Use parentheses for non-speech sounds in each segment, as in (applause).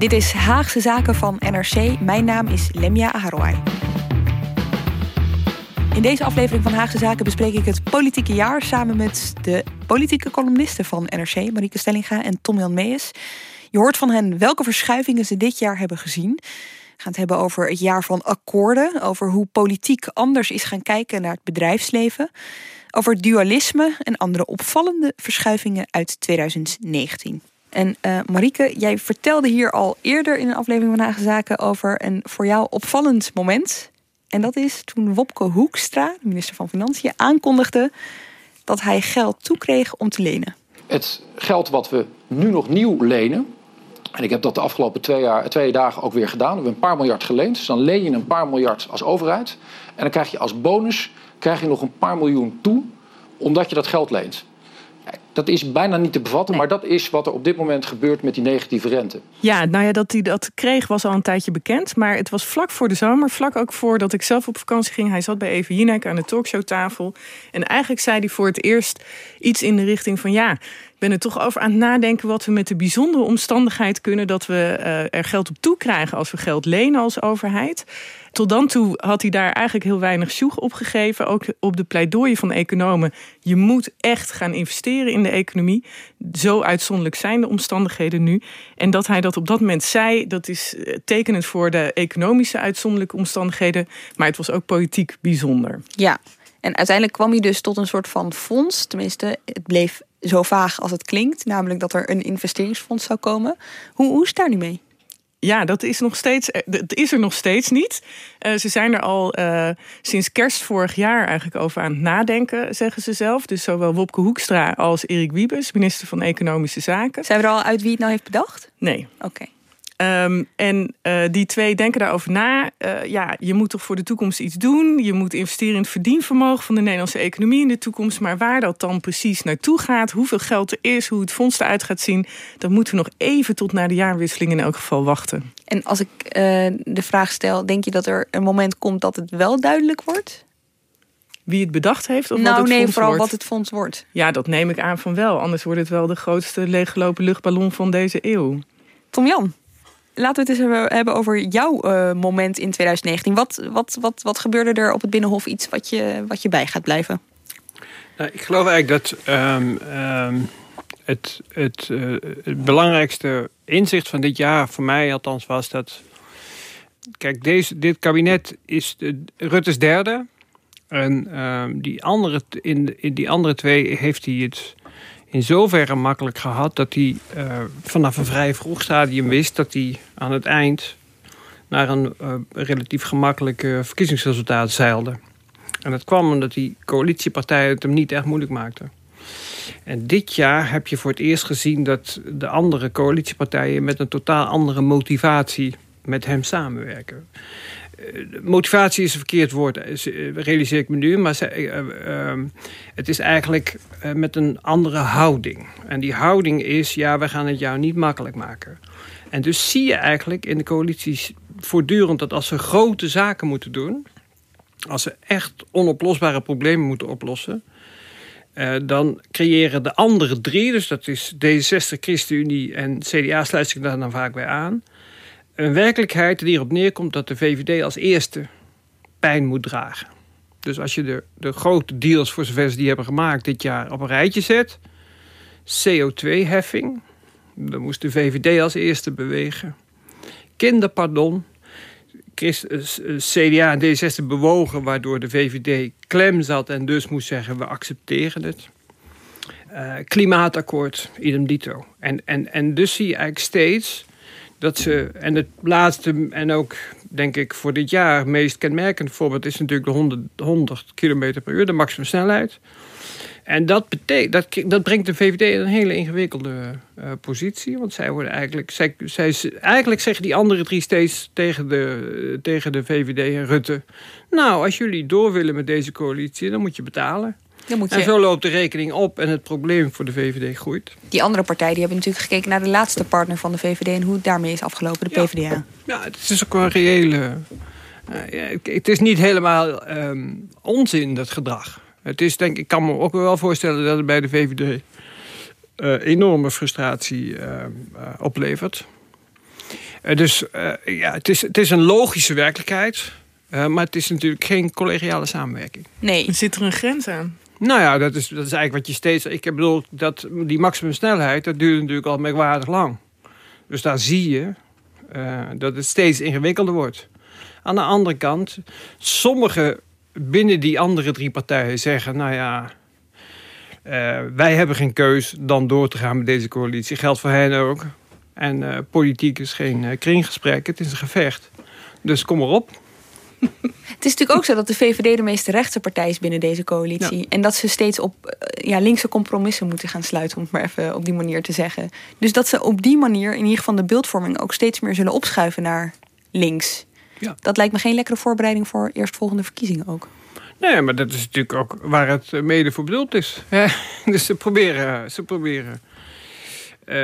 Dit is Haagse Zaken van NRC. Mijn naam is Lemia Aharouai. In deze aflevering van Haagse Zaken bespreek ik het politieke jaar samen met de politieke columnisten van NRC, Marieke Stellinga en Tom-Jan Mees. Je hoort van hen welke verschuivingen ze dit jaar hebben gezien. We gaan het hebben over het jaar van akkoorden, over hoe politiek anders is gaan kijken naar het bedrijfsleven, over dualisme en andere opvallende verschuivingen uit 2019. En uh, Marieke, jij vertelde hier al eerder in een aflevering van Haagse Zaken over een voor jou opvallend moment. En dat is toen Wopke Hoekstra, de minister van Financiën, aankondigde dat hij geld toekreeg om te lenen. Het geld wat we nu nog nieuw lenen, en ik heb dat de afgelopen twee, jaar, twee dagen ook weer gedaan. We hebben een paar miljard geleend. Dus dan leen je een paar miljard als overheid. En dan krijg je als bonus krijg je nog een paar miljoen toe, omdat je dat geld leent. Dat is bijna niet te bevatten, maar dat is wat er op dit moment gebeurt met die negatieve rente. Ja, nou ja, dat hij dat kreeg was al een tijdje bekend. Maar het was vlak voor de zomer, vlak ook voordat ik zelf op vakantie ging. Hij zat bij Even Jinek aan de talkshowtafel. En eigenlijk zei hij voor het eerst iets in de richting van... ja, ik ben er toch over aan het nadenken wat we met de bijzondere omstandigheid kunnen... dat we uh, er geld op toe krijgen als we geld lenen als overheid. Tot dan toe had hij daar eigenlijk heel weinig sjoeg op gegeven. Ook op de pleidooien van economen. Je moet echt gaan investeren in de economie. Zo uitzonderlijk zijn de omstandigheden nu. En dat hij dat op dat moment zei, dat is eh, tekenend voor de economische uitzonderlijke omstandigheden. Maar het was ook politiek bijzonder. Ja, en uiteindelijk kwam hij dus tot een soort van fonds. Tenminste, het bleef zo vaag als het klinkt. Namelijk dat er een investeringsfonds zou komen. Hoe, hoe is het daar nu mee? Ja, dat is, nog steeds, eh, dat is er nog steeds niet. Uh, ze zijn er al uh, sinds kerst vorig jaar eigenlijk over aan het nadenken, zeggen ze zelf. Dus zowel Wopke Hoekstra als Erik Wiebes, minister van Economische Zaken. Zijn we er al uit wie het nou heeft bedacht? Nee. Oké. Um, en uh, die twee denken daarover na. Uh, ja, je moet toch voor de toekomst iets doen. Je moet investeren in het verdienvermogen van de Nederlandse economie in de toekomst. Maar waar dat dan precies naartoe gaat, hoeveel geld er is, hoe het fonds eruit gaat zien, dan moeten we nog even tot na de jaarwisseling in elk geval wachten. En als ik uh, de vraag stel, denk je dat er een moment komt dat het wel duidelijk wordt? Wie het bedacht heeft? Of nou, wat het nee, fonds vooral wordt? wat het fonds wordt. Ja, dat neem ik aan van wel. Anders wordt het wel de grootste leeggelopen luchtballon van deze eeuw. Tom Jan laten we het eens hebben over jouw uh, moment in 2019. Wat, wat, wat, wat gebeurde er op het Binnenhof iets wat je, wat je bij gaat blijven? Nou, ik geloof eigenlijk dat um, um, het, het, uh, het belangrijkste inzicht van dit jaar, voor mij althans, was dat. Kijk, deze, dit kabinet is de, Rutte's derde. En um, die andere, in, in die andere twee heeft hij het in zoverre makkelijk gehad dat hij uh, vanaf een vrij vroeg stadium wist dat hij aan het eind naar een uh, relatief gemakkelijk verkiezingsresultaat zeilde. En dat kwam omdat die coalitiepartijen het hem niet echt moeilijk maakten. En dit jaar heb je voor het eerst gezien dat de andere coalitiepartijen met een totaal andere motivatie met hem samenwerken motivatie is een verkeerd woord, realiseer ik me nu. Maar het is eigenlijk met een andere houding. En die houding is, ja, we gaan het jou niet makkelijk maken. En dus zie je eigenlijk in de coalities voortdurend dat als ze grote zaken moeten doen... als ze echt onoplosbare problemen moeten oplossen... Dan creëren de andere drie, dus dat is D66, ChristenUnie en CDA sluit zich daar dan vaak bij aan een werkelijkheid die erop neerkomt dat de VVD als eerste pijn moet dragen. Dus als je de, de grote deals, voor zover ze die hebben gemaakt, dit jaar op een rijtje zet. CO2-heffing, dan moest de VVD als eerste bewegen. Kinderpardon, CDA en D66 bewogen, waardoor de VVD klem zat en dus moest zeggen: we accepteren het. Uh, klimaatakkoord, idem dito. En, en, en dus zie je eigenlijk steeds dat ze, en het laatste en ook denk ik voor dit jaar meest kenmerkende voorbeeld is natuurlijk de 100, 100 km per uur, de maximumsnelheid. En dat, betekent, dat, dat brengt de VVD in een hele ingewikkelde uh, positie. Want zij worden eigenlijk, zij, zij, eigenlijk zeggen die andere drie steeds tegen de, tegen de VVD en Rutte... nou, als jullie door willen met deze coalitie, dan moet je betalen. Dan moet je... En zo loopt de rekening op en het probleem voor de VVD groeit. Die andere partijen die hebben natuurlijk gekeken naar de laatste partner van de VVD... en hoe het daarmee is afgelopen, de PvdA. Ja, het is ook een reële... Uh, het is niet helemaal um, onzin, dat gedrag. Het is denk ik, kan me ook wel voorstellen dat het bij de VVD uh, enorme frustratie uh, oplevert. dus ja, het is, het is een logische werkelijkheid. maar het is natuurlijk geen collegiale samenwerking. Nee. Zit er een grens aan? Nou ja, dat is, dat is eigenlijk wat je steeds... Ik bedoel, dat, die maximumsnelheid, dat duurt natuurlijk al merkwaardig lang. Dus daar zie je dat het steeds ingewikkelder wordt. Aan de andere kant, sommige binnen die andere drie partijen zeggen... nou ja, uh, wij hebben geen keus dan door te gaan met deze coalitie. Geldt voor hen ook. En uh, politiek is geen kringgesprek, het is een gevecht. Dus kom erop. (laughs) Het is natuurlijk ook zo dat de VVD de meest rechtse partij is binnen deze coalitie. Ja. En dat ze steeds op ja, linkse compromissen moeten gaan sluiten, om het maar even op die manier te zeggen. Dus dat ze op die manier in ieder geval de beeldvorming ook steeds meer zullen opschuiven naar links. Ja. Dat lijkt me geen lekkere voorbereiding voor eerstvolgende verkiezingen ook. Nee, maar dat is natuurlijk ook waar het mede voor bedoeld is. (laughs) dus ze proberen, ze proberen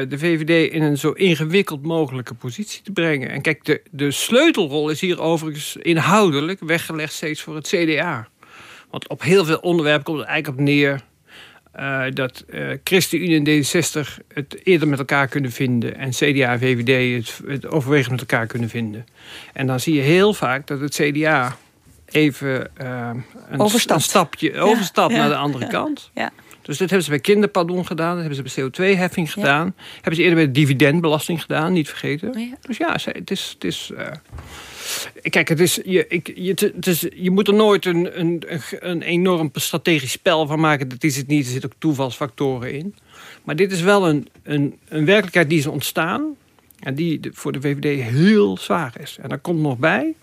de VVD in een zo ingewikkeld mogelijke positie te brengen. En kijk, de, de sleutelrol is hier overigens inhoudelijk weggelegd steeds voor het CDA. Want op heel veel onderwerpen komt het eigenlijk op neer... Uh, dat uh, ChristenUnie en D66 het eerder met elkaar kunnen vinden... en CDA en VVD het, het overwegend met elkaar kunnen vinden. En dan zie je heel vaak dat het CDA even uh, een, een, stapje overstapt ja, naar de andere kant. Ja. Dus dat hebben ze bij kinderpardon gedaan, dat hebben ze bij CO2-heffing gedaan. Hebben ze eerder bij de dividendbelasting gedaan, niet vergeten. Oh dus ja, het is... Het is uh, Kijk, het is, je, ik, je, het is, je moet er nooit een, een, een enorm strategisch spel van maken. Dat is het niet, er zitten ook toevalsfactoren in. Maar dit is wel een, een, een werkelijkheid die is ontstaan... en die voor de VVD heel zwaar is. En daar komt nog bij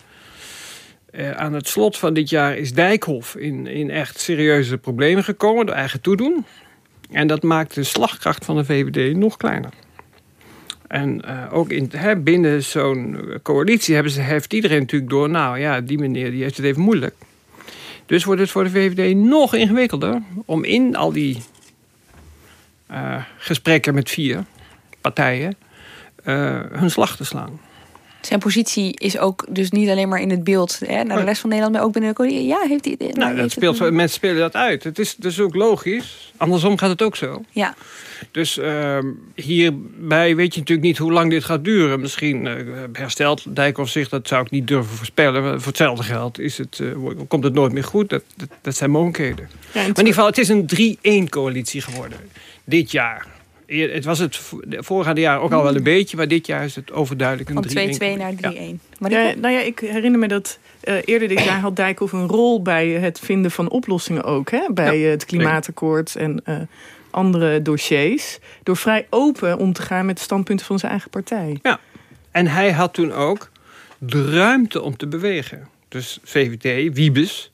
uh, aan het slot van dit jaar is Dijkhoff in, in echt serieuze problemen gekomen door eigen toedoen. En dat maakt de slagkracht van de VVD nog kleiner. En uh, ook in, hè, binnen zo'n coalitie hebben ze, heeft iedereen natuurlijk door... nou ja, die meneer die heeft het even moeilijk. Dus wordt het voor de VVD nog ingewikkelder... om in al die uh, gesprekken met vier partijen hun slag te slaan zijn positie is ook dus niet alleen maar in het beeld hè, naar de rest van Nederland, maar ook binnen de coalitie. Ja, heeft hij. Nou, nou dat speelt, mensen spelen dat uit. Het is dus ook logisch. Andersom gaat het ook zo. Ja. Dus uh, hierbij weet je natuurlijk niet hoe lang dit gaat duren. Misschien uh, herstelt Dijkhoff zich, dat zou ik niet durven voorspellen. Maar voor hetzelfde geld is het, uh, komt het nooit meer goed. Dat, dat, dat zijn mogelijkheden. Ja, maar in ieder geval, het is een 3-1 coalitie geworden. Dit jaar het was het vorige jaar ook al wel een beetje, maar dit jaar is het overduidelijk een 3-1. Van 2-2 naar 3-1. Ja. Ja, nou ja, ik herinner me dat uh, eerder dit jaar had Dijkhoff een rol bij het vinden van oplossingen ook. Hè? Bij ja, het klimaatakkoord en uh, andere dossiers. Door vrij open om te gaan met de standpunten van zijn eigen partij. Ja, en hij had toen ook de ruimte om te bewegen. Dus VVD, Wiebes,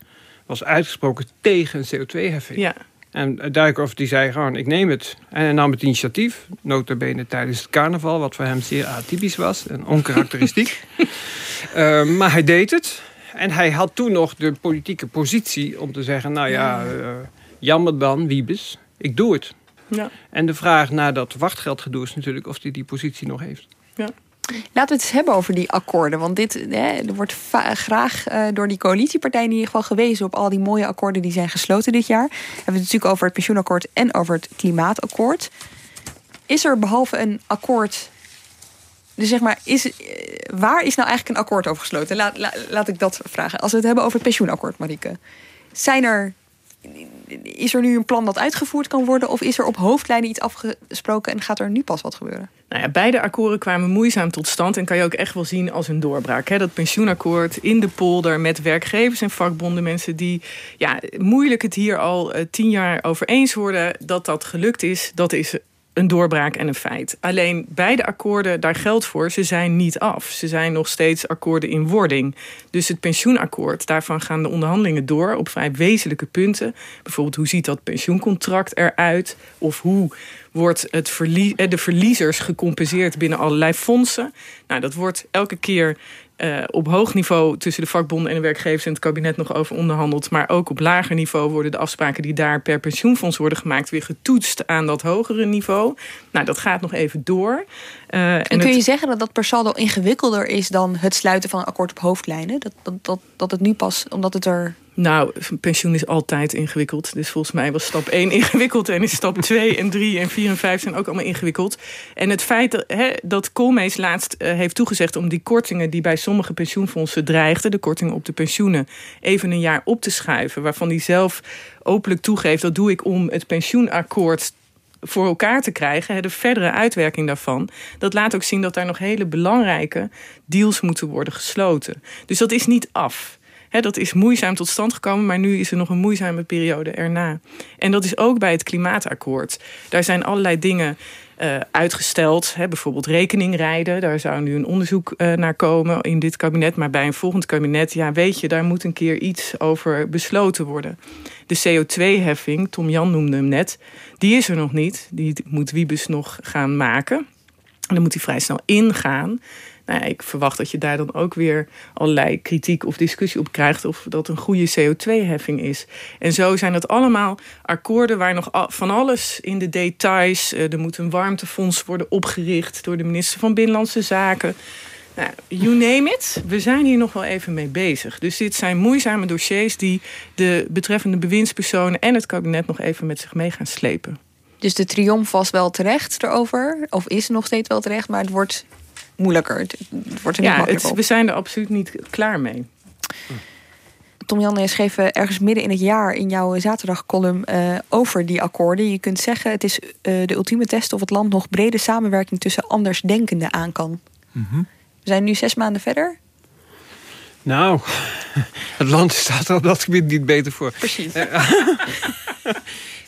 was uitgesproken tegen een CO2-heffing. Ja. En Dijkhoff die zei gewoon, ik neem het. En hij nam het initiatief, notabene tijdens het carnaval... wat voor hem zeer atypisch was en onkarakteristiek. uh, (laughs) maar hij deed het. En hij had toen nog de politieke positie om te zeggen... nou ja, uh, jammer dan, Wiebes, ik doe het. Ja. En de vraag naar dat wachtgeldgedoe is natuurlijk... of hij die positie nog heeft. Ja. Laten we het eens hebben over die akkoorden. Want dit hè, er wordt graag uh, door die coalitiepartijen in ieder geval gewezen op al die mooie akkoorden die zijn gesloten dit jaar. We hebben het natuurlijk over het pensioenakkoord en over het klimaatakkoord. Is er behalve een akkoord. Dus zeg maar, is, uh, waar is nou eigenlijk een akkoord over gesloten? Laat, la, laat ik dat vragen. Als we het hebben over het pensioenakkoord, Marieke. Zijn er is er nu een plan dat uitgevoerd kan worden? Of is er op hoofdlijnen iets afgesproken en gaat er nu pas wat gebeuren? Nou ja, beide akkoorden kwamen moeizaam tot stand. En kan je ook echt wel zien als een doorbraak. Hè? Dat pensioenakkoord in de polder met werkgevers en vakbonden. Mensen die ja, moeilijk het hier al uh, tien jaar over eens worden. Dat dat gelukt is, dat is een doorbraak en een feit. Alleen beide akkoorden, daar geldt voor, ze zijn niet af. Ze zijn nog steeds akkoorden in wording. Dus het pensioenakkoord, daarvan gaan de onderhandelingen door op vrij wezenlijke punten. Bijvoorbeeld, hoe ziet dat pensioencontract eruit? Of hoe wordt het verlie eh, de verliezers gecompenseerd binnen allerlei fondsen? Nou, dat wordt elke keer uh, op hoog niveau tussen de vakbonden en de werkgevers en het kabinet nog over onderhandeld. Maar ook op lager niveau worden de afspraken die daar per pensioenfonds worden gemaakt weer getoetst aan dat hogere niveau. Nou, dat gaat nog even door. Uh, en, kun je zeggen dat dat per saldo ingewikkelder is dan het sluiten van een akkoord op hoofdlijnen? Dat, dat, dat, dat het nu pas, omdat het er nou, pensioen is altijd ingewikkeld. Dus volgens mij was stap 1 (laughs) ingewikkeld. En is stap 2 en 3 en 4 en 5 zijn ook allemaal ingewikkeld. En het feit dat, dat Koolmees laatst uh, heeft toegezegd... om die kortingen die bij sommige pensioenfondsen dreigden... de kortingen op de pensioenen, even een jaar op te schuiven... waarvan hij zelf openlijk toegeeft... dat doe ik om het pensioenakkoord voor elkaar te krijgen, de verdere uitwerking daarvan, dat laat ook zien dat daar nog hele belangrijke deals moeten worden gesloten. Dus dat is niet af dat is moeizaam tot stand gekomen, maar nu is er nog een moeizame periode erna. En dat is ook bij het klimaatakkoord. Daar zijn allerlei dingen uh, uitgesteld. Hè, bijvoorbeeld rekeningrijden. Daar zou nu een onderzoek uh, naar komen in dit kabinet. Maar bij een volgend kabinet, ja, weet je, daar moet een keer iets over besloten worden. De CO2-heffing, Tom Jan noemde hem net, die is er nog niet. Die moet Wiebes nog gaan maken. En dan moet hij vrij snel ingaan. Nou ik verwacht dat je daar dan ook weer allerlei kritiek of discussie op krijgt of dat een goede CO2-heffing is. En zo zijn dat allemaal akkoorden waar nog van alles in de details. Eh, er moet een warmtefonds worden opgericht door de minister van Binnenlandse Zaken. Nou, you name it. We zijn hier nog wel even mee bezig. Dus dit zijn moeizame dossiers die de betreffende bewindspersonen en het kabinet nog even met zich mee gaan slepen. Dus de triomf was wel terecht erover, of is nog steeds wel terecht, maar het wordt moeilijker. Het, wordt er niet ja, het, we zijn er absoluut niet klaar mee. Tom Jan schreef ergens midden in het jaar in jouw zaterdagcolumn uh, over die akkoorden. Je kunt zeggen, het is uh, de ultieme test of het land nog brede samenwerking tussen andersdenkenden aan kan. Mm We zijn nu zes maanden verder. Nou, (laughs) het land staat er op dat gebied niet beter voor. Precies. (laughs)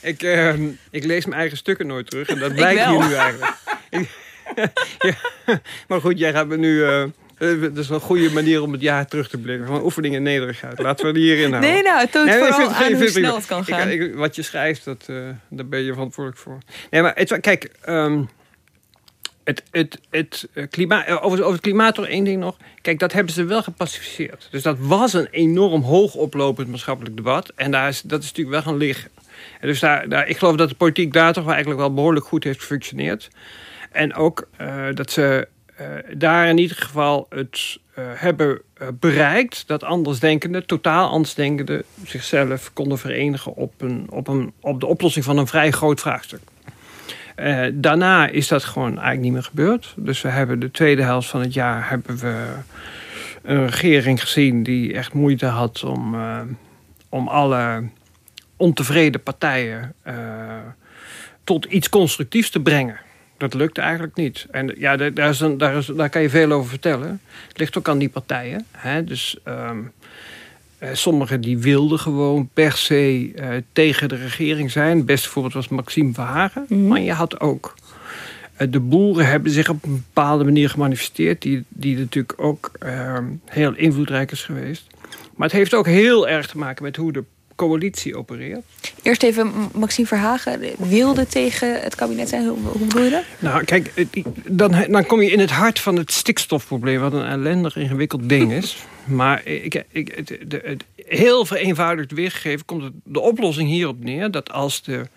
ik, uh, ik lees mijn eigen stukken nooit terug en dat (laughs) blijkt hier nu eigenlijk. (laughs) ja. Maar goed, jij gaat me nu... Uh, dat is een goede manier om het jaar terug te blikken. Van oefening in nederigheid. Laten we die hierin houden. Nee, nou, het toont nee, vooral vind, aan hoe snel het kan gaan. Ik, wat je schrijft, dat, uh, daar ben je verantwoordelijk voor. Nee, maar het, kijk... Um, het, het, het, klimaat, over, over het klimaat nog één ding nog. Kijk, dat hebben ze wel gepacificeerd. Dus dat was een enorm hoog oplopend maatschappelijk debat. En daar is, dat is natuurlijk wel gaan liggen. En dus daar, daar, ik geloof dat de politiek daar toch wel eigenlijk wel behoorlijk goed heeft gefunctioneerd. En ook uh, dat ze uh, daar in ieder geval het uh, hebben bereikt dat andersdenkenden, totaal andersdenkenden, zichzelf konden verenigen op, een, op, een, op de oplossing van een vrij groot vraagstuk. daarna is dat gewoon eigenlijk niet meer gebeurd. Dus we hebben de tweede helft van het jaar hebben we een regering gezien die echt moeite had om, om alle ontevreden partijen tot iets constructiefs te brengen. Dat lukt eigenlijk niet. En ja, daar, is een, daar, is, daar kan je veel over vertellen. Het ligt ook aan die partijen. Hè? Dus um, sommigen die wilden gewoon per se uh, tegen de regering zijn. Het beste voorbeeld was Maxime Verhagen. Mm Maar je had ook... Uh, de boeren hebben zich op een bepaalde manier gemanifesteerd... die, die natuurlijk ook uh, heel invloedrijk is geweest. Maar het heeft ook heel erg te maken met hoe de coalitie opereert. Eerst even Maxime Verhagen wilde tegen het kabinet zijn. Hoe, hoe bedoel je dat? Nou, kijk, dan, dan kom je in het hart van het stikstofprobleem... wat een ellendig ingewikkeld ding is. (laughs) Maar ik, ik, het, het, heel vereenvoudigd weergegeven komt het, de oplossing hierop neer... dat als de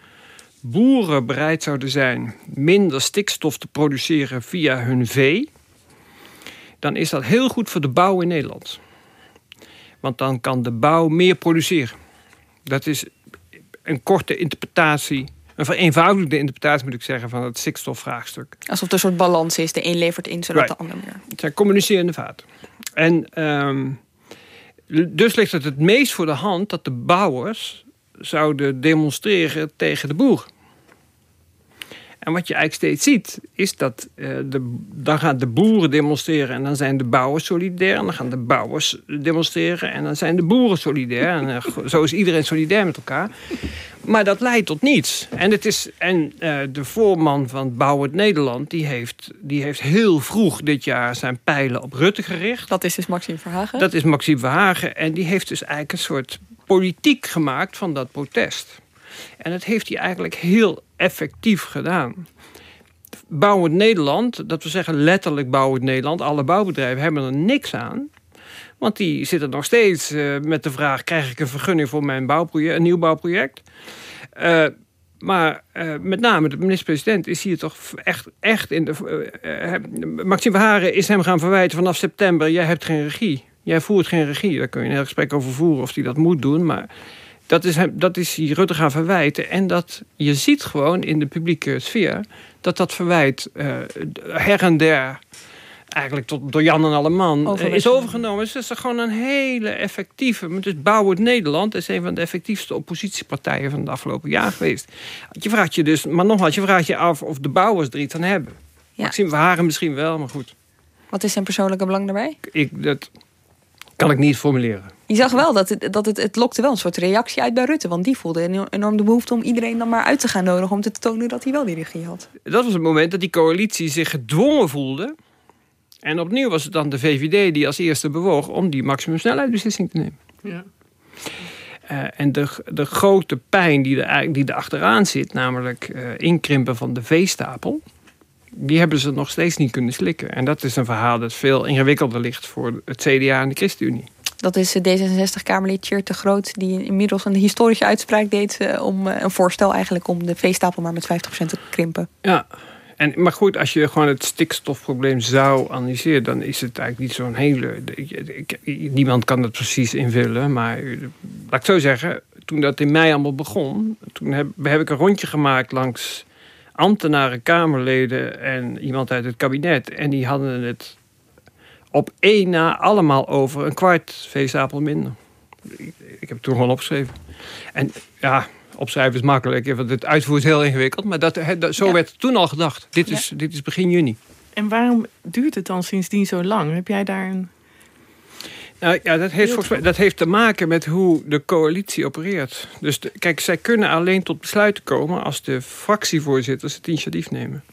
boeren bereid zouden zijn minder stikstof te produceren via hun vee... dan is dat heel goed voor de bouw in Nederland. Want dan kan de bouw meer produceren. Dat is een korte interpretatie een vereenvoudigde interpretatie moet ik zeggen van het stikstofvraagstuk. Alsof er een soort balans is. De een levert in, zodat de ander meer. Het zijn communicerende vaten. En um, dus ligt het het meest voor de hand dat de bouwers zouden demonstreren tegen de boer. En wat je eigenlijk steeds ziet, is dat uh, de, dan gaan de boeren demonstreren en dan zijn de bouwers solidair. En dan gaan de bouwers demonstreren en dan zijn de boeren solidair. En uh, zo is iedereen solidair met elkaar. Maar dat leidt tot niets. En, het is, en uh, de voorman van Bouw het Nederland... Die heeft, die heeft heel vroeg dit jaar zijn pijlen op Rutte gericht. Dat is dus Maxime Verhagen? Dat is Maxime Verhagen. En die heeft dus eigenlijk een soort politiek gemaakt van dat protest. En dat heeft hij eigenlijk heel effectief gedaan. Bouw het Nederland, dat we zeggen letterlijk Bouw het Nederland... alle bouwbedrijven hebben er niks aan... Want die zitten nog steeds uh, met de vraag... krijg ik een vergunning voor mijn bouwproject, een nieuw bouwproject? Uh, maar uh, met name de minister-president is hier toch echt, echt in de... Maxime Verharen is hem gaan verwijten vanaf september... jij hebt geen regie, jij voert geen regie. Daar kun je een heel gesprek over voeren of hij dat moet doen. Maar dat is, dat is hij Rutte gaan verwijten. En dat je ziet gewoon in de publieke sfeer... dat dat verwijt her en der eigenlijk tot, door Jan en Alleman uh, is overgenomen. Dus het is gewoon een hele effectieve... Dus Bouw het Nederland is een van de effectiefste oppositiepartijen van de afgelopen jaar geweest. Je vraagt je dus, maar nogmaals, je vraagt je af of de bouwers er iets aan hebben. Ja. Maxime Verhagen misschien wel, maar goed. Wat is zijn persoonlijke belang daarbij? Ik, dat kan ik niet formuleren. Je zag wel dat, het, dat het, het lokte wel een soort reactie uit bij Rutte. Want die voelde enorm de behoefte om iedereen dan maar uit te gaan nodigen... om te tonen dat hij wel die regie had. Dat was het moment dat die coalitie zich gedwongen voelde en opnieuw was het dan de VVD die als eerste bewoog om die maximumsnelheidsbeslissing te nemen. Ja. Uh, en de, de grote pijn die er, die er achteraan zit, namelijk uh, inkrimpen van de veestapel, die hebben ze nog steeds niet kunnen slikken. En dat is een verhaal dat veel ingewikkelder ligt voor het CDA en de ChristenUnie. Dat is D66-Kamerlid Tjeerd Groot... die inmiddels een historische uitspraak deed... Uh, om een voorstel eigenlijk om de veestapel maar met 50% te krimpen. Ja, en, maar goed, als je gewoon het stikstofprobleem zou analyseren... dan is het eigenlijk niet zo'n hele... Niemand kan het precies invullen, maar laat ik zo zeggen... toen dat in mei allemaal begon... toen heb, heb ik een rondje gemaakt langs ambtenaren, kamerleden... en iemand uit het kabinet. En die hadden het op één na allemaal over een kwart veestapel minder. Ik, ik heb het toen gewoon opgeschreven. En ja, opschrijven is makkelijk, want het uitvoeren is heel ingewikkeld. Maar dat, zo werd toen al gedacht. Dit is, dit is begin juni. En waarom duurt het dan sindsdien zo lang? Heb jij daar een... Nou ja, dat heeft, volgens mij, dat heeft te maken met hoe de coalitie opereert. Dus kijk, zij kunnen alleen tot besluiten komen als de fractievoorzitters het initiatief nemen.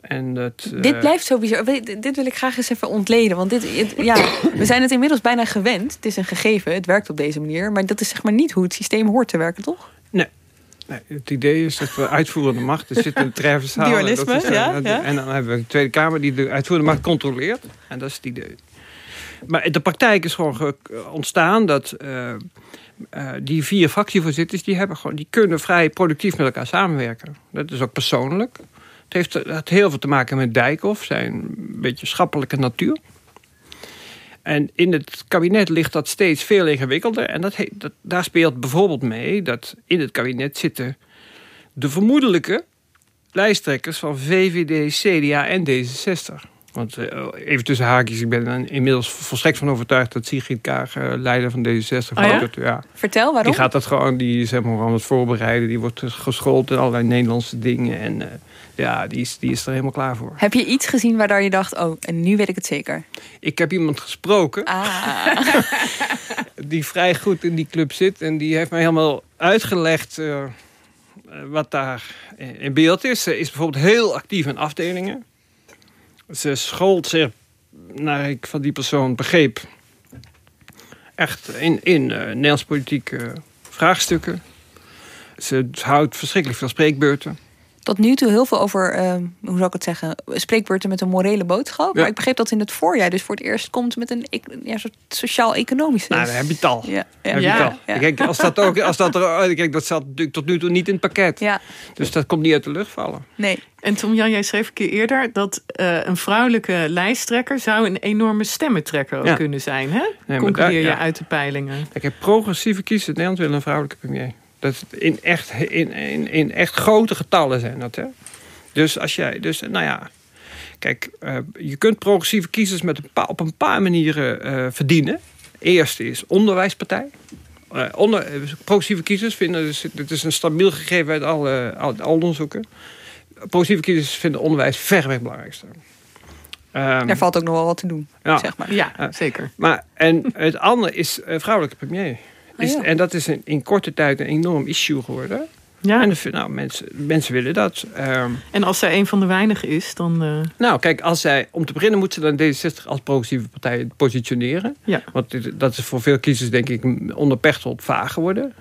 En dat, Dit uh... blijft sowieso. Dit wil ik graag eens even ontleden. Want dit, ja, (coughs) we zijn het inmiddels bijna gewend. Het is een gegeven, het werkt op deze manier. Maar dat is zeg maar niet hoe het systeem hoort te werken, toch? Nee. nee het idee is dat we uitvoerende macht. Er zit een treffenzaal. Dualisme, en ja, ja. En dan hebben we een Tweede Kamer die de uitvoerende macht controleert. En dat is het idee. Maar de praktijk is gewoon ontstaan dat. Uh, uh, die vier fractievoorzitters die hebben gewoon, die kunnen vrij productief met elkaar samenwerken. Dat is ook persoonlijk. Het heeft, het heel veel te maken met Dijkhoff, zijn beetje schappelijke natuur. En in het kabinet ligt dat steeds veel ingewikkelder. En dat, dat, daar speelt bijvoorbeeld mee dat in het kabinet zitten de vermoedelijke lijsttrekkers van VVD, CDA en D66. Want uh, even tussen haakjes, ik ben er inmiddels volstrekt van overtuigd dat Sigrid Kaag, uh, leider van D66, oh ja? ja? Vertel waarom. Die gaat dat gewoon, die is helemaal aan het voorbereiden. Die wordt geschoold in allerlei Nederlandse dingen. En uh, ja, die is, die is er helemaal klaar voor. Heb je iets gezien waardoor je dacht, oh, en nu weet ik het zeker? Ik heb iemand gesproken. Ah. (laughs) die vrij goed in die club zit. En die heeft mij helemaal uitgelegd wat daar in beeld is. Ze is bijvoorbeeld heel actief in afdelingen. Ze schoolt zich, naar ik van die persoon begreep, echt in, in uh, Nederlands politieke vraagstukken. Ze houdt verschrikkelijk veel spreekbeurten tot nu toe heel veel over, uh, hoe zou ik het zeggen, spreekbeurten met een morele boodschap. Maar ik begreep dat in het voorjaar dus voor het eerst komt met een ja, soort sociaal-economische. Nou, dan heb je het al. Ja, ja. Heb je het al. Kijk, als dat ook, als dat er, kijk, dat zat natuurlijk tot nu toe niet in het pakket. Ja. Dus dat komt niet uit de lucht vallen. Nee. En Tom Jan, jij schreef een keer eerder dat uh, een vrouwelijke lijsttrekker zou een enorme stemmentrekker ook kunnen zijn. Hè? Nee, Concludeer je uit de peilingen. Ik heb progressieve kiezers in Nederland willen een vrouwelijke premier. Dat in echt, in, in, in echt grote getallen zijn dat. Hè? Dus als jij, dus nou ja, kijk, uh, je kunt progressieve kiezers met een paar, op een paar manieren uh, verdienen. Eerste is onderwijspartij. Uh, onder, progressieve kiezers vinden, dus, het is een stabiel gegeven uit alle, alle onderzoeken. Progressieve kiezers vinden onderwijs verreweg het belangrijkste. Um, Daar valt ook nog wel wat te doen, ja, zeg maar. Ja, zeker. Maar, en het andere is vrouwelijke premier. Is. En dat is in, in korte tijd een enorm issue geworden. Ja. En nou, mensen, mensen willen dat. Ehm, En als zij een van de weinigen is, dan... eh, nou, kijk, als zij, om te beginnen moet ze dan D66 als progressieve partij positioneren. Ja. Want dit- dat is voor veel kiezers, denk ik, onder Pechtold vaag geworden.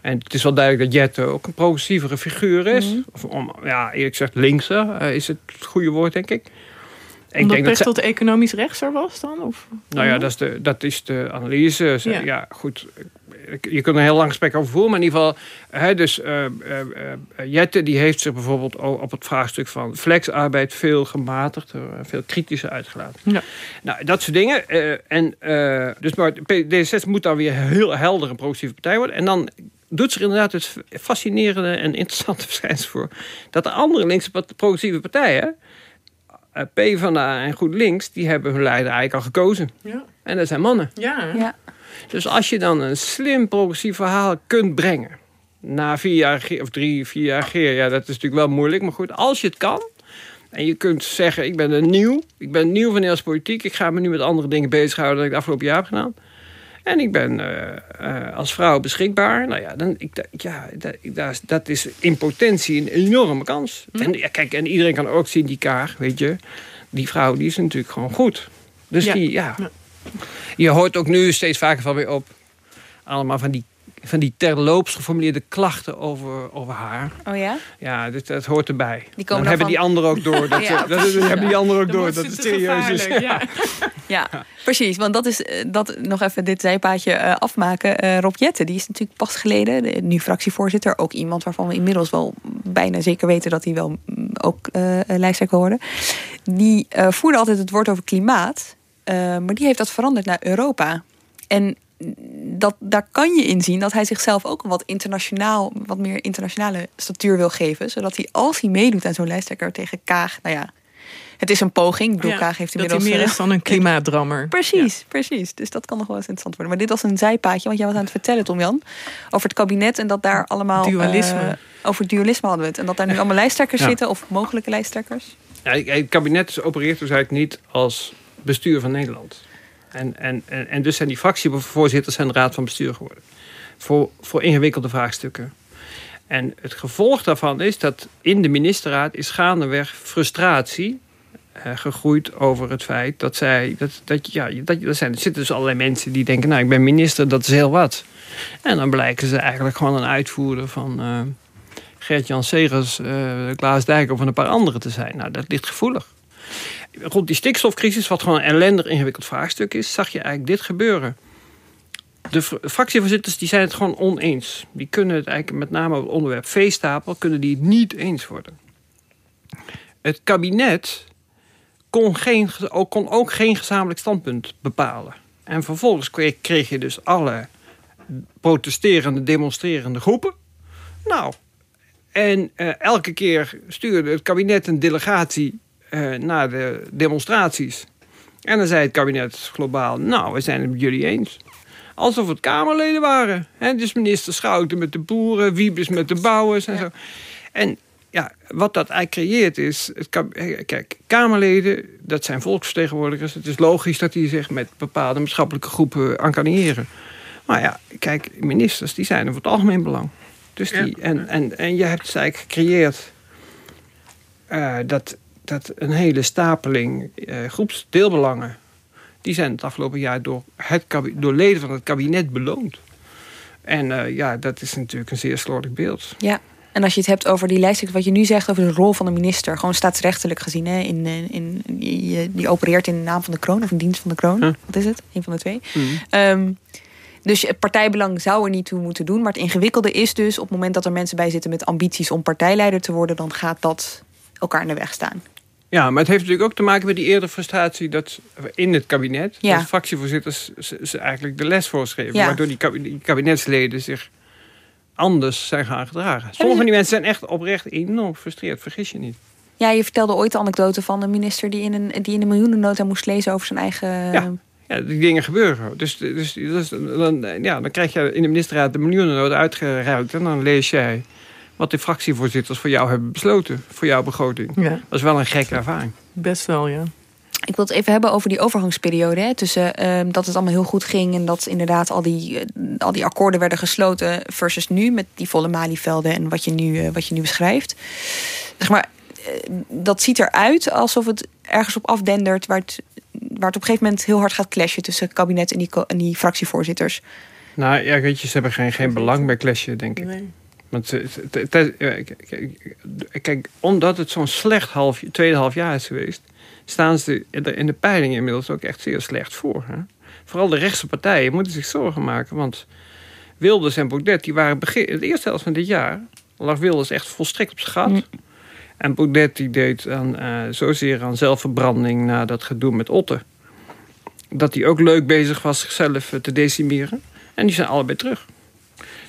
En het is wel duidelijk dat Jette ook een progressievere figuur is. Mhm. Of om, ja, eerlijk gezegd, linkser eh, is het goede woord, denk ik. Ik omdat denk dat ze- Pechtold economisch rechtser was dan? Of? Nou ja, dat is de, dat is de analyse. Ze- Ja. Ja. goed. Je kunt er een heel lang gesprek over voeren. Maar in ieder geval, hè, dus eh, Jette die heeft zich bijvoorbeeld op het vraagstuk van flexarbeid veel gematigd, veel kritischer uitgelaten. Ja. Nou, dat soort dingen. en, dus maar D66 moet dan weer heel helder een progressieve partij worden. En dan doet zich inderdaad het fascinerende en interessante verschijnsel voor dat de andere linkse progressieve partijen, PvdA en GroenLinks, die hebben hun leider eigenlijk al gekozen. Ja. En dat zijn mannen. Ja. Ja. Dus als je dan een slim progressief verhaal kunt brengen. Na vier jaar of drie, vier jaar regeer, ja, dat is natuurlijk wel moeilijk. Maar goed, als je het kan. En je kunt zeggen, ik ben een nieuw. Ik ben nieuw van Nederlandse politiek. Ik ga me nu met andere dingen bezighouden dan ik de afgelopen jaar heb gedaan. En ik ben eh, eh, als vrouw beschikbaar. Nou ja, dan, ik, ja dat, dat is- in potentie een enorme kans. En, ja, kijk, en iedereen kan ook zien, die kaag, weet je. Die vrouw, die is natuurlijk gewoon goed. Dus Ja. die, ja. Ja. Je hoort ook nu steeds vaker van weer op. Allemaal van die, van die terloops geformuleerde klachten over, over haar. Oh ja? Ja, dat, dat hoort erbij. Die komen dan hebben van- die anderen ook door. Dat, (laughs) Ja, dat, dat, hebben die anderen ook Dan door dat het serieus is. (laughs) Ja. Ja, precies. Want dat is eh, dat nog even dit zijpaadje eh, afmaken. Eh Rob Jetten, die is natuurlijk pas geleden, de, nu fractievoorzitter, ook iemand waarvan we inmiddels wel bijna zeker weten dat hij wel mm, ook eh lijsttrekker worden. Die voerde altijd het woord over klimaat, maar die heeft dat veranderd naar Europa. En dat, daar kan je in zien dat hij zichzelf ook een wat internationaal, wat meer internationale statuur wil geven. Zodat hij, als hij meedoet aan zo'n lijsttrekker tegen Kaag, nou ja, het is een poging. Ik bedoel, Ja, Kaag heeft dat hij inmiddels... meer eh, is dan een (laughs) klimaatdrammer. Precies, precies. Dus dat kan nog wel eens interessant worden. Maar dit was een zijpaadje, want jij was aan het vertellen, Tom Jan, over het kabinet en dat daar allemaal. Dualisme. eh, over dualisme hadden we het. En dat daar nu allemaal lijsttrekkers Ja. zitten, of mogelijke lijsttrekkers. Ja, het kabinet opereert dus eigenlijk niet als bestuur van Nederland. En, en, en, en dus zijn die fractievoorzitters zijn de raad van bestuur geworden. Voor, voor ingewikkelde vraagstukken. En het gevolg daarvan is dat in de ministerraad is gaandeweg frustratie eh, gegroeid over het feit dat zij. Dat, dat, ja, dat, er, zijn, er zitten dus allerlei mensen die denken: Nou, ik ben minister, dat is heel wat. En dan blijken ze eigenlijk gewoon een uitvoerder van. eh, Gert-Jan Segers, eh Klaas Dijk of een paar anderen te zijn. Nou, dat ligt gevoelig. Rond die stikstofcrisis, wat gewoon een ellendig ingewikkeld vraagstuk is, zag je eigenlijk dit gebeuren. De fr- fractievoorzitters die zijn het gewoon oneens. Die kunnen het eigenlijk met name op het onderwerp veestapel, kunnen die het niet eens worden. Het kabinet kon, geen, kon ook geen gezamenlijk standpunt bepalen. En vervolgens kreeg, kreeg je dus alle protesterende, demonstrerende groepen. Nou, en eh, elke keer stuurde het kabinet een delegatie eh, naar de demonstraties. En dan zei het kabinet globaal: Nou, we zijn het met jullie eens. Alsof het Kamerleden waren. Hè? Dus minister Schouten met de boeren, Wiebes met de bouwers en zo. En ja, wat dat eigenlijk creëert is. Het, eh, kijk, Kamerleden, dat zijn volksvertegenwoordigers. Het is logisch dat die zich met bepaalde maatschappelijke groepen encarneren. Maar ja, kijk, ministers die zijn er voor het algemeen belang. Dus die, en, en, en je hebt dus eigenlijk gecreëerd eh, dat, dat een hele stapeling eh, groepsdeelbelangen. die zijn het afgelopen jaar door, het door leden van het kabinet beloond. En eh, ja, dat is natuurlijk een zeer slordig beeld. Ja. En als je het hebt over die lijsttrekker, wat je nu zegt over de rol van de minister, gewoon staatsrechtelijk gezien, hè, in, in, in, die, die opereert in de naam van de kroon of in dienst van de kroon. Wat is het? Een van de twee. Ehm, dus het partijbelang zou er niet toe moeten doen. Maar het ingewikkelde is dus op het moment dat er mensen bij zitten met ambities om partijleider te worden, dan gaat dat elkaar in de weg staan. Ja, maar het heeft natuurlijk ook te maken met die eerdere frustratie dat in het kabinet Ja. de fractievoorzitters ze, eigenlijk de les voorschreven. Ja. Waardoor die, kabi- die kabinetsleden zich anders zijn gaan gedragen. Sommige van die mensen zijn echt oprecht enorm gefrustreerd, vergis je niet. Ja, je vertelde ooit de anekdote van een minister die in een, die in een miljoenennota moest lezen over zijn eigen. Ja. Ja, die dingen gebeuren. Dus, dus, dus dan, ja, dan krijg je in de ministerraad de miljoenennota uitgeruild. En dan lees jij wat de fractievoorzitters voor jou hebben besloten. Voor jouw begroting. Ja, Dat is wel een gekke ervaring. best wel, ja. Ik wil het even hebben over die overgangsperiode. Hè, tussen ehm, dat het allemaal heel goed ging en dat inderdaad al die, eh, al die akkoorden werden gesloten. Versus nu met die volle Malievelde en wat je nu, eh, wat je nu beschrijft. Zeg maar, eh, dat ziet eruit alsof het ergens op afdendert waar het, waar het op een gegeven moment heel hard gaat clashen tussen het kabinet en die, en die fractievoorzitters. Nou ja, weet je, ze hebben geen, geen belang bij clashen, denk ik. Nee. Want het- het- het- het- kijk, omdat het zo'n slecht half, tweede half jaar is geweest, staan ze in de peilingen inmiddels ook echt zeer slecht voor. Hè? Vooral de rechtse partijen moeten zich zorgen maken, want Wilders en Baudet, die waren begin, de eerste helft van dit jaar, lag Wilders echt volstrekt op zijn gat. Mm. En Baudet die deed aan, eh, zozeer aan zelfverbranding na dat gedoe met Otte. Dat hij ook leuk bezig was zichzelf eh, te decimeren. En die zijn allebei terug.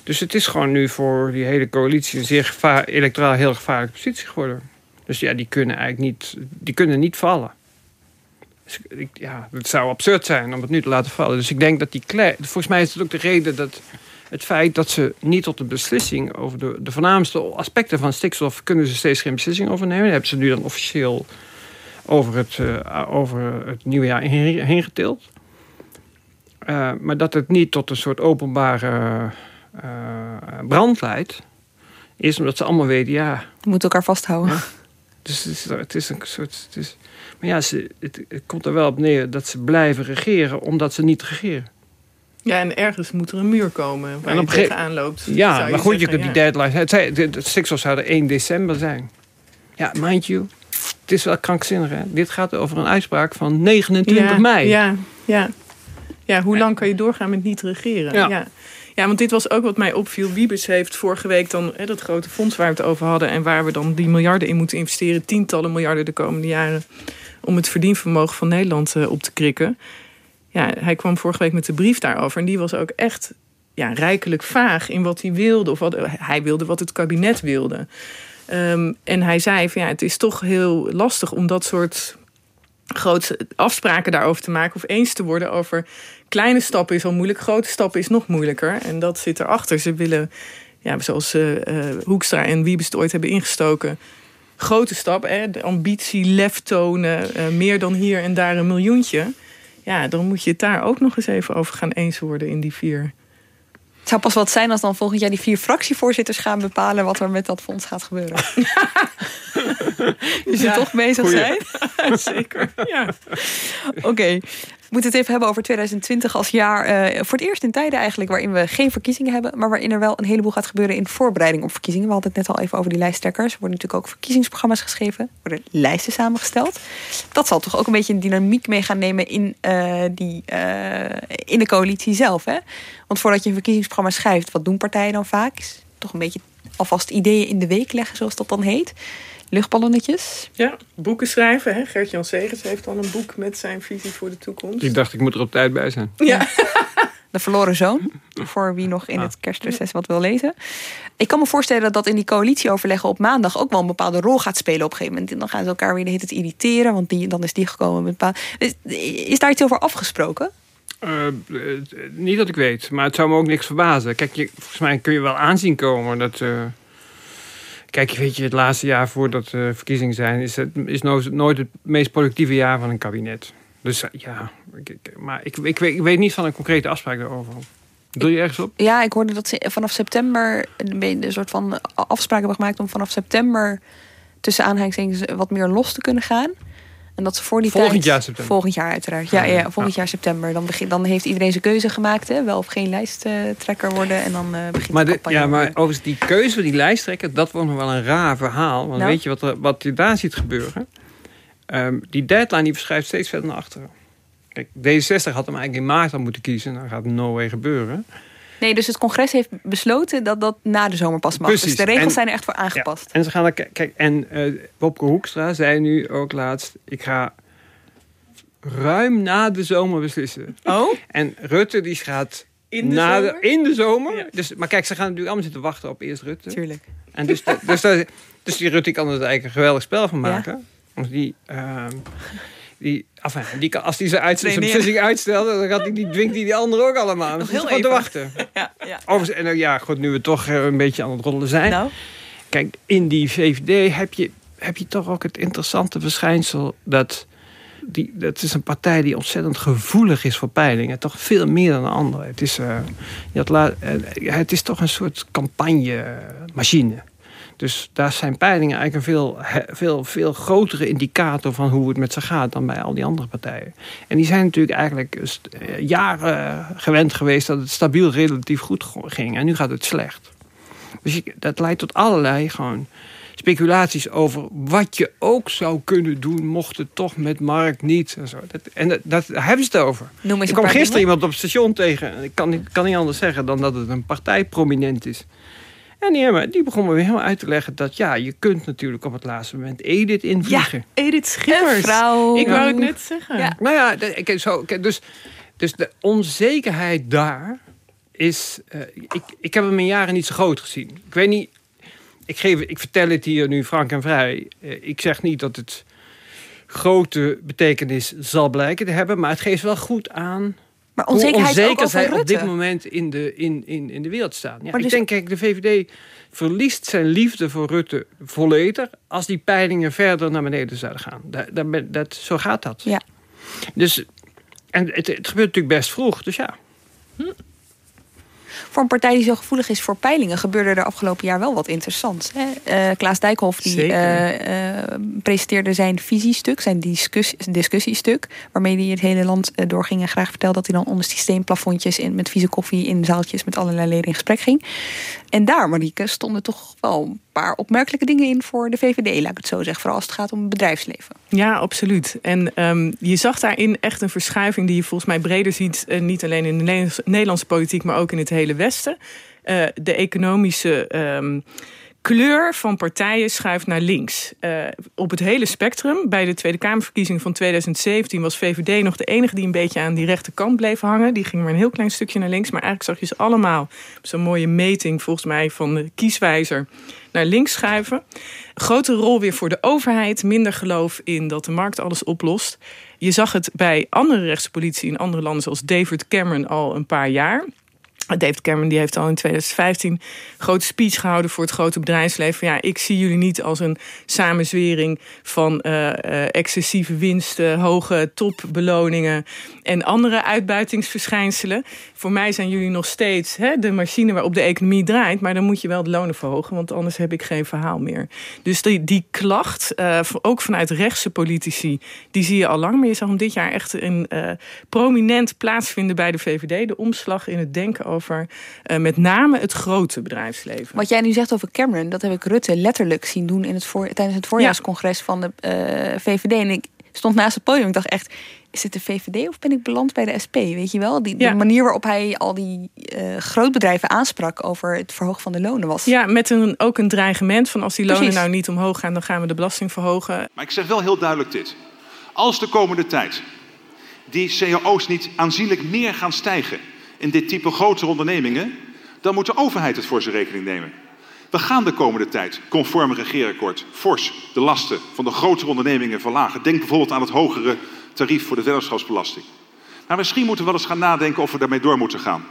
Dus het is gewoon nu voor die hele coalitie een zeer electoraal heel gevaarlijke positie geworden. Dus ja, die kunnen eigenlijk niet, die kunnen niet vallen. Dus ik, ja, het zou absurd zijn om het nu te laten vallen. Dus ik denk dat die klei, volgens mij is het ook de reden dat het feit dat ze niet tot de beslissing over de, de voornaamste aspecten van stikstof kunnen ze steeds geen beslissing over nemen. Hebben ze nu dan officieel over het, eh, over het nieuwe jaar heen, getild. Eh, maar dat het niet tot een soort openbare brand leidt, is omdat ze allemaal weten, ja, Je moet elkaar vasthouden. dus het is, het is een soort. Het is, maar ja, ze, het, het komt er wel op neer dat ze blijven regeren omdat ze niet regeren. Ja, en ergens moet er een muur komen waar En je op tegenaan loopt. Ja, maar goed, je kunt die deadline. Het, zei- de, de stikstof zou er 1 december zijn. Ja, mind you, het is wel krankzinnig. Hè? Dit gaat over een uitspraak van 29 ja, mei. Ja, ja. ja, hoe lang kan je doorgaan met niet regeren? Ja. Ja. Ja. want dit was ook wat mij opviel. Wiebes heeft vorige week dan hè, dat grote fonds waar we het over hadden... en waar we dan die miljarden in moeten investeren... tientallen miljarden de komende jaren... om het verdienvermogen van Nederland eh, op te krikken. Ja, hij kwam vorige week met de brief daarover... en die was ook echt ja, rijkelijk vaag in wat hij wilde... of wat hij wilde wat het kabinet wilde. Ehm, en hij zei van ja, het is toch heel lastig om dat soort grote afspraken daarover te maken of eens te worden over kleine stappen is al moeilijk, grote stappen is nog moeilijker. En dat zit erachter. Ze willen, ja, zoals eh, eh, Hoekstra en Wiebes het ooit hebben ingestoken, grote stap, hè, de ambitie, lef tonen, eh, meer dan hier en daar een miljoentje. Ja, dan moet je het daar ook nog eens even over gaan eens worden in die vier. Het zou pas wat zijn als dan volgend jaar die vier fractievoorzitters gaan bepalen wat er met dat fonds gaat gebeuren. (laughs) Je zult Ja, toch bezig goeie. zijn? (laughs) Zeker. Ja. Oké. Moeten het even hebben over 2020 als jaar. eh, voor het eerst in tijden eigenlijk waarin we geen verkiezingen hebben. Maar waarin er wel een heleboel gaat gebeuren in voorbereiding op verkiezingen. We hadden het net al even over die lijsttrekkers. Er worden natuurlijk ook verkiezingsprogramma's geschreven. Worden lijsten samengesteld. Dat zal toch ook een beetje een dynamiek mee gaan nemen in, eh, die, eh, in de coalitie zelf. Hè? Want voordat je een verkiezingsprogramma schrijft, wat doen partijen dan vaak? Is toch een beetje alvast ideeën in de week leggen, zoals dat dan heet. Luchtballonnetjes. ja, boeken schrijven. Hè. Gert-Jan Segers heeft dan een boek met zijn visie voor de toekomst. Ik dacht, ik moet er op tijd bij zijn. Ja. De verloren zoon. (laughs) Voor wie nog in het kerstreces wat wil lezen. Ik kan me voorstellen dat dat in die coalitieoverleggen op maandag ook wel een bepaalde rol gaat spelen op een gegeven moment. En dan gaan ze elkaar weer de hele tijd irriteren, want die, dan is die gekomen met een bepaald. Is, is daar iets over afgesproken? Eh, eh, niet dat ik weet, maar het zou me ook niks verbazen. Kijk, je, volgens mij kun je wel aanzien komen dat. eh, kijk, weet je, het laatste jaar voordat de verkiezingen zijn, is het is nooit, het meest productieve jaar van een kabinet. Dus eh, ja, ik, maar ik, ik, weet, niet van een concrete afspraak daarover. Doe je ergens op? Ja, ik hoorde dat ze vanaf september een, soort van afspraak hebben gemaakt om vanaf september tussen aanhalingstekens wat meer los te kunnen gaan. En dat ze voor die Volgend tijd... jaar september. Volgend jaar uiteraard. Ja, ja, Ja. volgend jaar september. Dan, begin, dan heeft iedereen zijn keuze gemaakt. Hè? Wel of geen lijsttrekker worden. En dan eh, begint Maar, de de, campagne. ja, maar overigens, die keuze van die lijsttrekker, dat wordt nog wel een raar verhaal. Want Nou? weet je wat, er, wat je daar ziet gebeuren? Ehm, die deadline die verschuift steeds verder naar achteren. Kijk, D66 had hem eigenlijk in maart al moeten kiezen. Dat gaat no way gebeuren. Nee, dus het congres heeft besloten dat dat na de zomer pas mag. Dus de regels En- zijn er echt voor aangepast. En ze gaan er, kijk, en eh Wopke Hoekstra zei nu ook laatst: ik ga ruim na de zomer beslissen. Oh? En Rutte die gaat In de na zomer? De, in de zomer. Ja. Dus, maar kijk, ze gaan natuurlijk allemaal zitten wachten op eerst Rutte. Tuurlijk. En dus, de- (laughs) dus, dus die Rutte kan er eigenlijk een geweldig spel van maken. Want die, ehm, die, enfin, die als die zijn, zijn beslissing uitstelt, dan gaat die, die dwingt die, die anderen ook allemaal. Nog Dus heel gewoon te even. wachten. (laughs) Ja, ja. Overigens, en nou ja, goed, nu we toch eh, een beetje aan het rollen zijn. Nou, Kijk, in die VVD heb je, heb je toch ook het interessante verschijnsel dat die, dat is een partij die ontzettend gevoelig is voor peilingen. Toch veel meer dan de andere. Het is, uh, had het is toch een soort campagnemachine. Dus daar zijn peilingen eigenlijk een veel, veel, veel grotere indicator van hoe het met ze gaat dan bij al die andere partijen. En die zijn natuurlijk eigenlijk eh, jaren gewend geweest dat het stabiel relatief goed ging. En nu gaat het slecht. Dus dat leidt tot allerlei gewoon speculaties over wat je ook zou kunnen doen, mocht het toch met Mark niet. En, zo. Dat, en dat, dat, daar hebben ze het over. Noem ik kwam gisteren iemand op het station tegen. Ik kan, kan niet anders zeggen dan dat het een partij prominent is. En die, hebben, die begon me weer helemaal uit te leggen dat ja, je kunt natuurlijk op het laatste moment Edith invliegen. Ja, Edith Schippers. vrouw. Ik wou het net zeggen. Ja. Nou ja, ik, zo, dus, dus de onzekerheid daar is... Uh, ik, ik heb hem in jaren niet zo groot gezien. Ik weet niet... Ik, geef, ik vertel het hier nu frank en vrij. Uh, ik zeg niet dat het grote betekenis zal blijken te hebben... maar het geeft wel goed aan maar onzekerheid Hoe onzeker zij op dit moment in de, in, in, in de wereld staan. Ja, ik dus- denk, kijk, de VVD verliest zijn liefde voor Rutte volledig... als die peilingen verder naar beneden zouden gaan. Dat, dat, dat zo gaat dat. Ja. Dus, en het, het gebeurt natuurlijk best vroeg, dus ja. Hm voor een partij die zo gevoelig is voor peilingen, gebeurde er afgelopen jaar wel wat interessants. Hè? Uh, Klaas Dijkhoff die, uh, uh, presenteerde zijn visiestuk, zijn discussie, discussiestuk, waarmee hij het hele land doorging en graag vertelde dat hij dan onder systeemplafondjes in, met vieze koffie in zaaltjes met allerlei leden in gesprek ging. En daar, Marieke, stonden toch wel paar opmerkelijke dingen in voor de VVD, laat ik het zo zeggen. Vooral als het gaat om het bedrijfsleven. Ja, absoluut. En um, je zag daarin echt een verschuiving die je volgens mij breder ziet. Uh, niet alleen in de Nederlandse politiek, maar ook in het hele Westen. Uh, de economische um, kleur van partijen schuift naar links. Uh, op het hele spectrum. Bij de Tweede Kamerverkiezing van 2017 was VVD nog de enige die een beetje aan die rechterkant bleef hangen. Die ging maar een heel klein stukje naar links. Maar eigenlijk zag je ze allemaal zo'n mooie meting, volgens mij, van de kieswijzer naar links schuiven. Grote rol weer voor de overheid. Minder geloof in dat de markt alles oplost. Je zag het bij andere rechtspolitie in andere landen, zoals David Cameron, al een paar jaar. David Cameron die heeft al in 2015 een grote speech gehouden voor het grote bedrijfsleven. Ja, ik zie jullie niet als een samenzwering van uh, excessieve winsten, hoge topbeloningen en andere uitbuitingsverschijnselen. Voor mij zijn jullie nog steeds hè, de machine waarop de economie draait, maar dan moet je wel de lonen verhogen, want anders heb ik geen verhaal meer. Dus die, die klacht, uh, ook vanuit rechtse politici, die zie je al lang. Maar je zag hem dit jaar echt een prominent plaatsvinden bij de VVD. De omslag in het denken over uh, met name het grote bedrijfsleven. Wat jij nu zegt over Cameron, dat heb ik Rutte letterlijk zien doen in het voor, tijdens het voorjaarscongres van de uh, VVD. En ik stond naast het podium. Ik dacht echt, is het de VVD of ben ik beland bij de SP? Weet je wel? Die, De manier waarop hij al die uh, grootbedrijven aansprak over het verhogen van de lonen was. Ja, met een, ook een dreigement van als die lonen Precies. nou niet omhoog gaan, dan gaan we de belasting verhogen. Maar ik zeg wel heel duidelijk dit. Als de komende tijd die cao's niet aanzienlijk meer gaan stijgen in dit type grotere ondernemingen, dan moet de overheid het voor zijn rekening nemen. We gaan de komende tijd, conform regeerakkoord, fors de lasten van de grotere ondernemingen verlagen. Denk bijvoorbeeld aan het hogere tarief voor de vennootschapsbelasting. Maar misschien moeten we wel eens gaan nadenken of we daarmee door moeten gaan.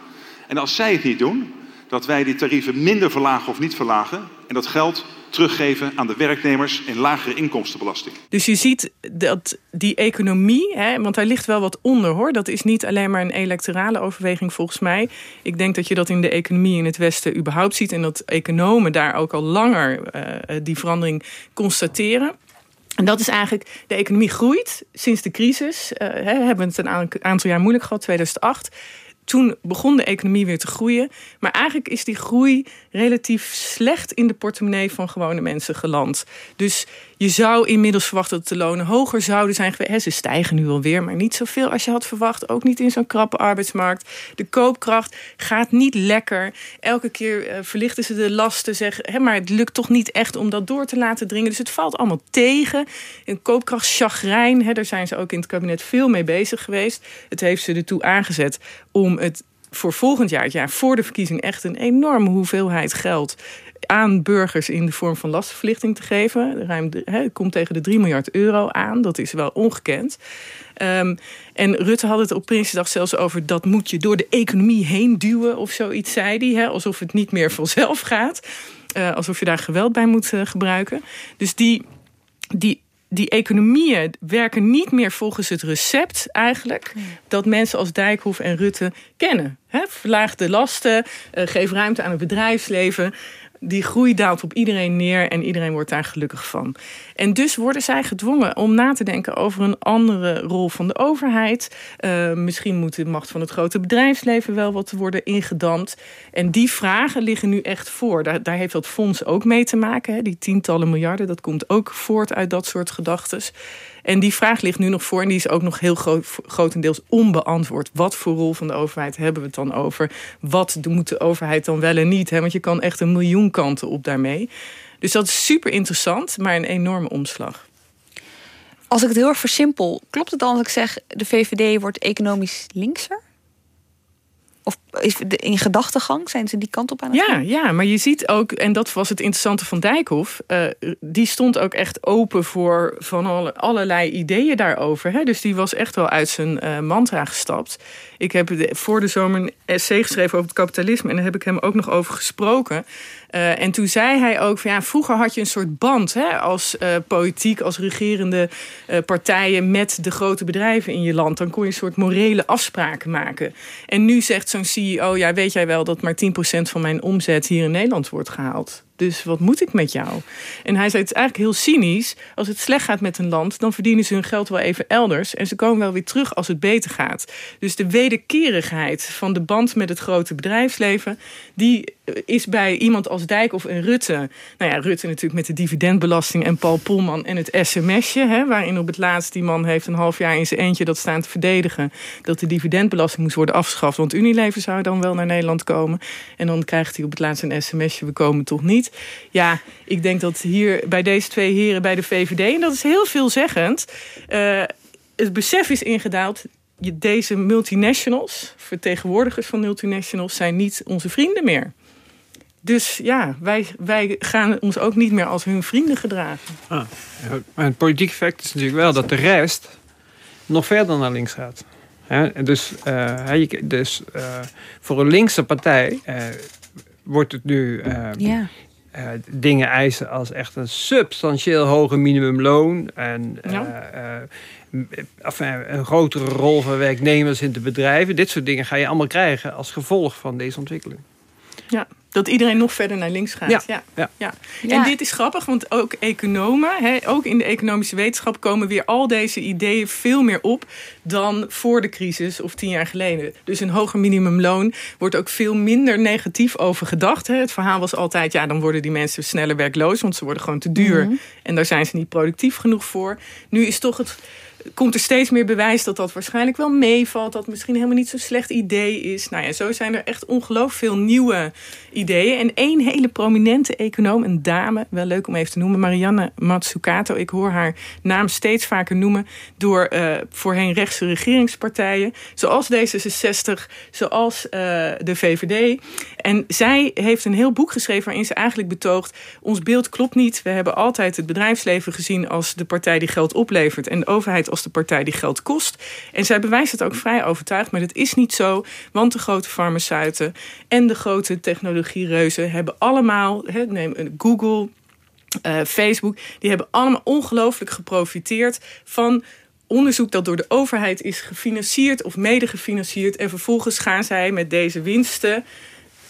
En als zij het niet doen, dat wij die tarieven minder verlagen of niet verlagen. En dat geld teruggeven aan de werknemers in lagere inkomstenbelasting. Dus je ziet dat die economie, hè, want daar ligt wel wat onder hoor. Dat is niet alleen maar een electorale overweging volgens mij. Ik denk dat je dat in de economie in het Westen überhaupt ziet. En dat economen daar ook al langer uh, die verandering constateren. En dat is eigenlijk, de economie groeit sinds de crisis. Uh, hè, hebben we het een aantal jaar moeilijk gehad, 2008 toen begon de economie weer te groeien. Maar eigenlijk is die groei relatief slecht in de portemonnee van gewone mensen geland. Dus je zou inmiddels verwachten dat de lonen hoger zouden zijn geweest. Ze stijgen nu alweer, maar niet zoveel als je had verwacht. Ook niet in zo'n krappe arbeidsmarkt. De koopkracht gaat niet lekker. Elke keer uh, verlichten ze de lasten, zeggen, hè, maar het lukt toch niet echt om dat door te laten dringen. Dus het valt allemaal tegen. Een koopkrachtchagrijn, hè, daar zijn ze ook in het kabinet veel mee bezig geweest. Het heeft ze ertoe aangezet om het voor volgend jaar, het jaar voor de verkiezing, echt een enorme hoeveelheid geld aan burgers in de vorm van lastenverlichting te geven. Ruim, he, komt tegen de 3 miljard euro aan. Dat is wel ongekend. Um, en Rutte had het op Prinsjesdag zelfs over... dat moet je door de economie heen duwen of zoiets, zei hij. alsof het niet meer vanzelf gaat. Uh, alsof je daar geweld bij moet uh, gebruiken. Dus die, die die economieën werken niet meer volgens het recept eigenlijk dat mensen als Dijkhoff en Rutte kennen. He, verlaag de lasten, uh, geef ruimte aan het bedrijfsleven die groei daalt op iedereen neer en iedereen wordt daar gelukkig van. En dus worden zij gedwongen om na te denken over een andere rol van de overheid. Uh, misschien moet de macht van het grote bedrijfsleven wel wat worden ingedampt. En die vragen liggen nu echt voor. Daar, daar heeft dat fonds ook mee te maken. Hè. Die tientallen miljarden, dat komt ook voort uit dat soort gedachten. En die vraag ligt nu nog voor en die is ook nog heel groot, grotendeels onbeantwoord. Wat voor rol van de overheid hebben we het dan over? Wat moet de overheid dan wel en niet? Hè? Want je kan echt een miljoen kanten op daarmee. Dus dat is super interessant, maar een enorme omslag. Als ik het heel erg versimpel, klopt het dan als ik zeg de VVD wordt economisch linkser? Of is in gedachtegang zijn ze die kant op aan het ja, gaan? Ja, maar je ziet ook, en dat was het interessante van Dijkhoff... Uh, die stond ook echt open voor van alle, allerlei ideeën daarover. Hè? Dus die was echt wel uit zijn uh, mantra gestapt. Ik heb voor de zomer een essay geschreven over het kapitalisme... en daar heb ik hem ook nog over gesproken. Uh, en toen zei hij ook van ja, vroeger had je een soort band hè, als uh, politiek, als regerende uh, partijen met de grote bedrijven in je land. Dan kon je een soort morele afspraken maken. En nu zegt zo'n CEO, ja, weet jij wel dat maar 10% van mijn omzet hier in Nederland wordt gehaald? Dus wat moet ik met jou? En hij zei: Het is eigenlijk heel cynisch. Als het slecht gaat met een land, dan verdienen ze hun geld wel even elders. En ze komen wel weer terug als het beter gaat. Dus de wederkerigheid van de band met het grote bedrijfsleven, die is bij iemand als Dijk of een Rutte. Nou ja, Rutte natuurlijk met de dividendbelasting en Paul Polman en het sms'je. Hè, waarin op het laatst die man heeft een half jaar in zijn eentje dat staan te verdedigen. Dat de dividendbelasting moest worden afgeschaft. Want Unilever zou dan wel naar Nederland komen. En dan krijgt hij op het laatst een sms'je: we komen toch niet. Ja, ik denk dat hier bij deze twee heren bij de VVD, en dat is heel veelzeggend, uh, het besef is ingedaald. Deze multinationals, vertegenwoordigers van multinationals, zijn niet onze vrienden meer. Dus ja, wij, wij gaan ons ook niet meer als hun vrienden gedragen. Ah, maar het politieke effect is natuurlijk wel dat de rest nog verder naar links gaat. dus uh, dus uh, voor een linkse partij wordt het nu ja. Uh, dingen eisen als echt een substantieel hoger minimumloon. En ja. uh, uh, een grotere rol van werknemers in de bedrijven. Dit soort dingen ga je allemaal krijgen als gevolg van deze ontwikkeling. Ja, dat iedereen nog verder naar links gaat. Ja. Ja. ja. ja. En dit is grappig, want ook economen, hè, ook in de economische wetenschap, komen weer al deze ideeën veel meer op dan voor de crisis of tien jaar geleden. Dus een hoger minimumloon wordt ook veel minder negatief over gedacht. Hè. Het verhaal was altijd, ja, dan worden die mensen sneller werkloos, want ze worden gewoon te duur. Mhm. En daar zijn ze niet productief genoeg voor. Nu is toch het komt er steeds meer bewijs dat dat waarschijnlijk wel meevalt. Dat misschien helemaal niet zo'n slecht idee is. Nou ja, zo zijn er echt ongelooflijk veel nieuwe ideeën. En één hele prominente econoom, een dame, wel leuk om even te noemen, Marianne Matsukato. Ik hoor haar naam steeds vaker noemen door uh, voorheen rechtse regeringspartijen. Zoals D66, zoals uh, de VVD. En zij heeft een heel boek geschreven waarin ze eigenlijk betoogt... ons beeld klopt niet. We hebben altijd het bedrijfsleven gezien als de partij die geld oplevert... en de overheid als de partij die geld kost. En zij bewijst het ook vrij overtuigd, maar dat is niet zo. Want de grote farmaceuten en de grote technologiereuzen hebben allemaal, he, neem Google, uh, Facebook, die hebben allemaal ongelooflijk geprofiteerd van onderzoek dat door de overheid is gefinancierd of mede gefinancierd. En vervolgens gaan zij met deze winsten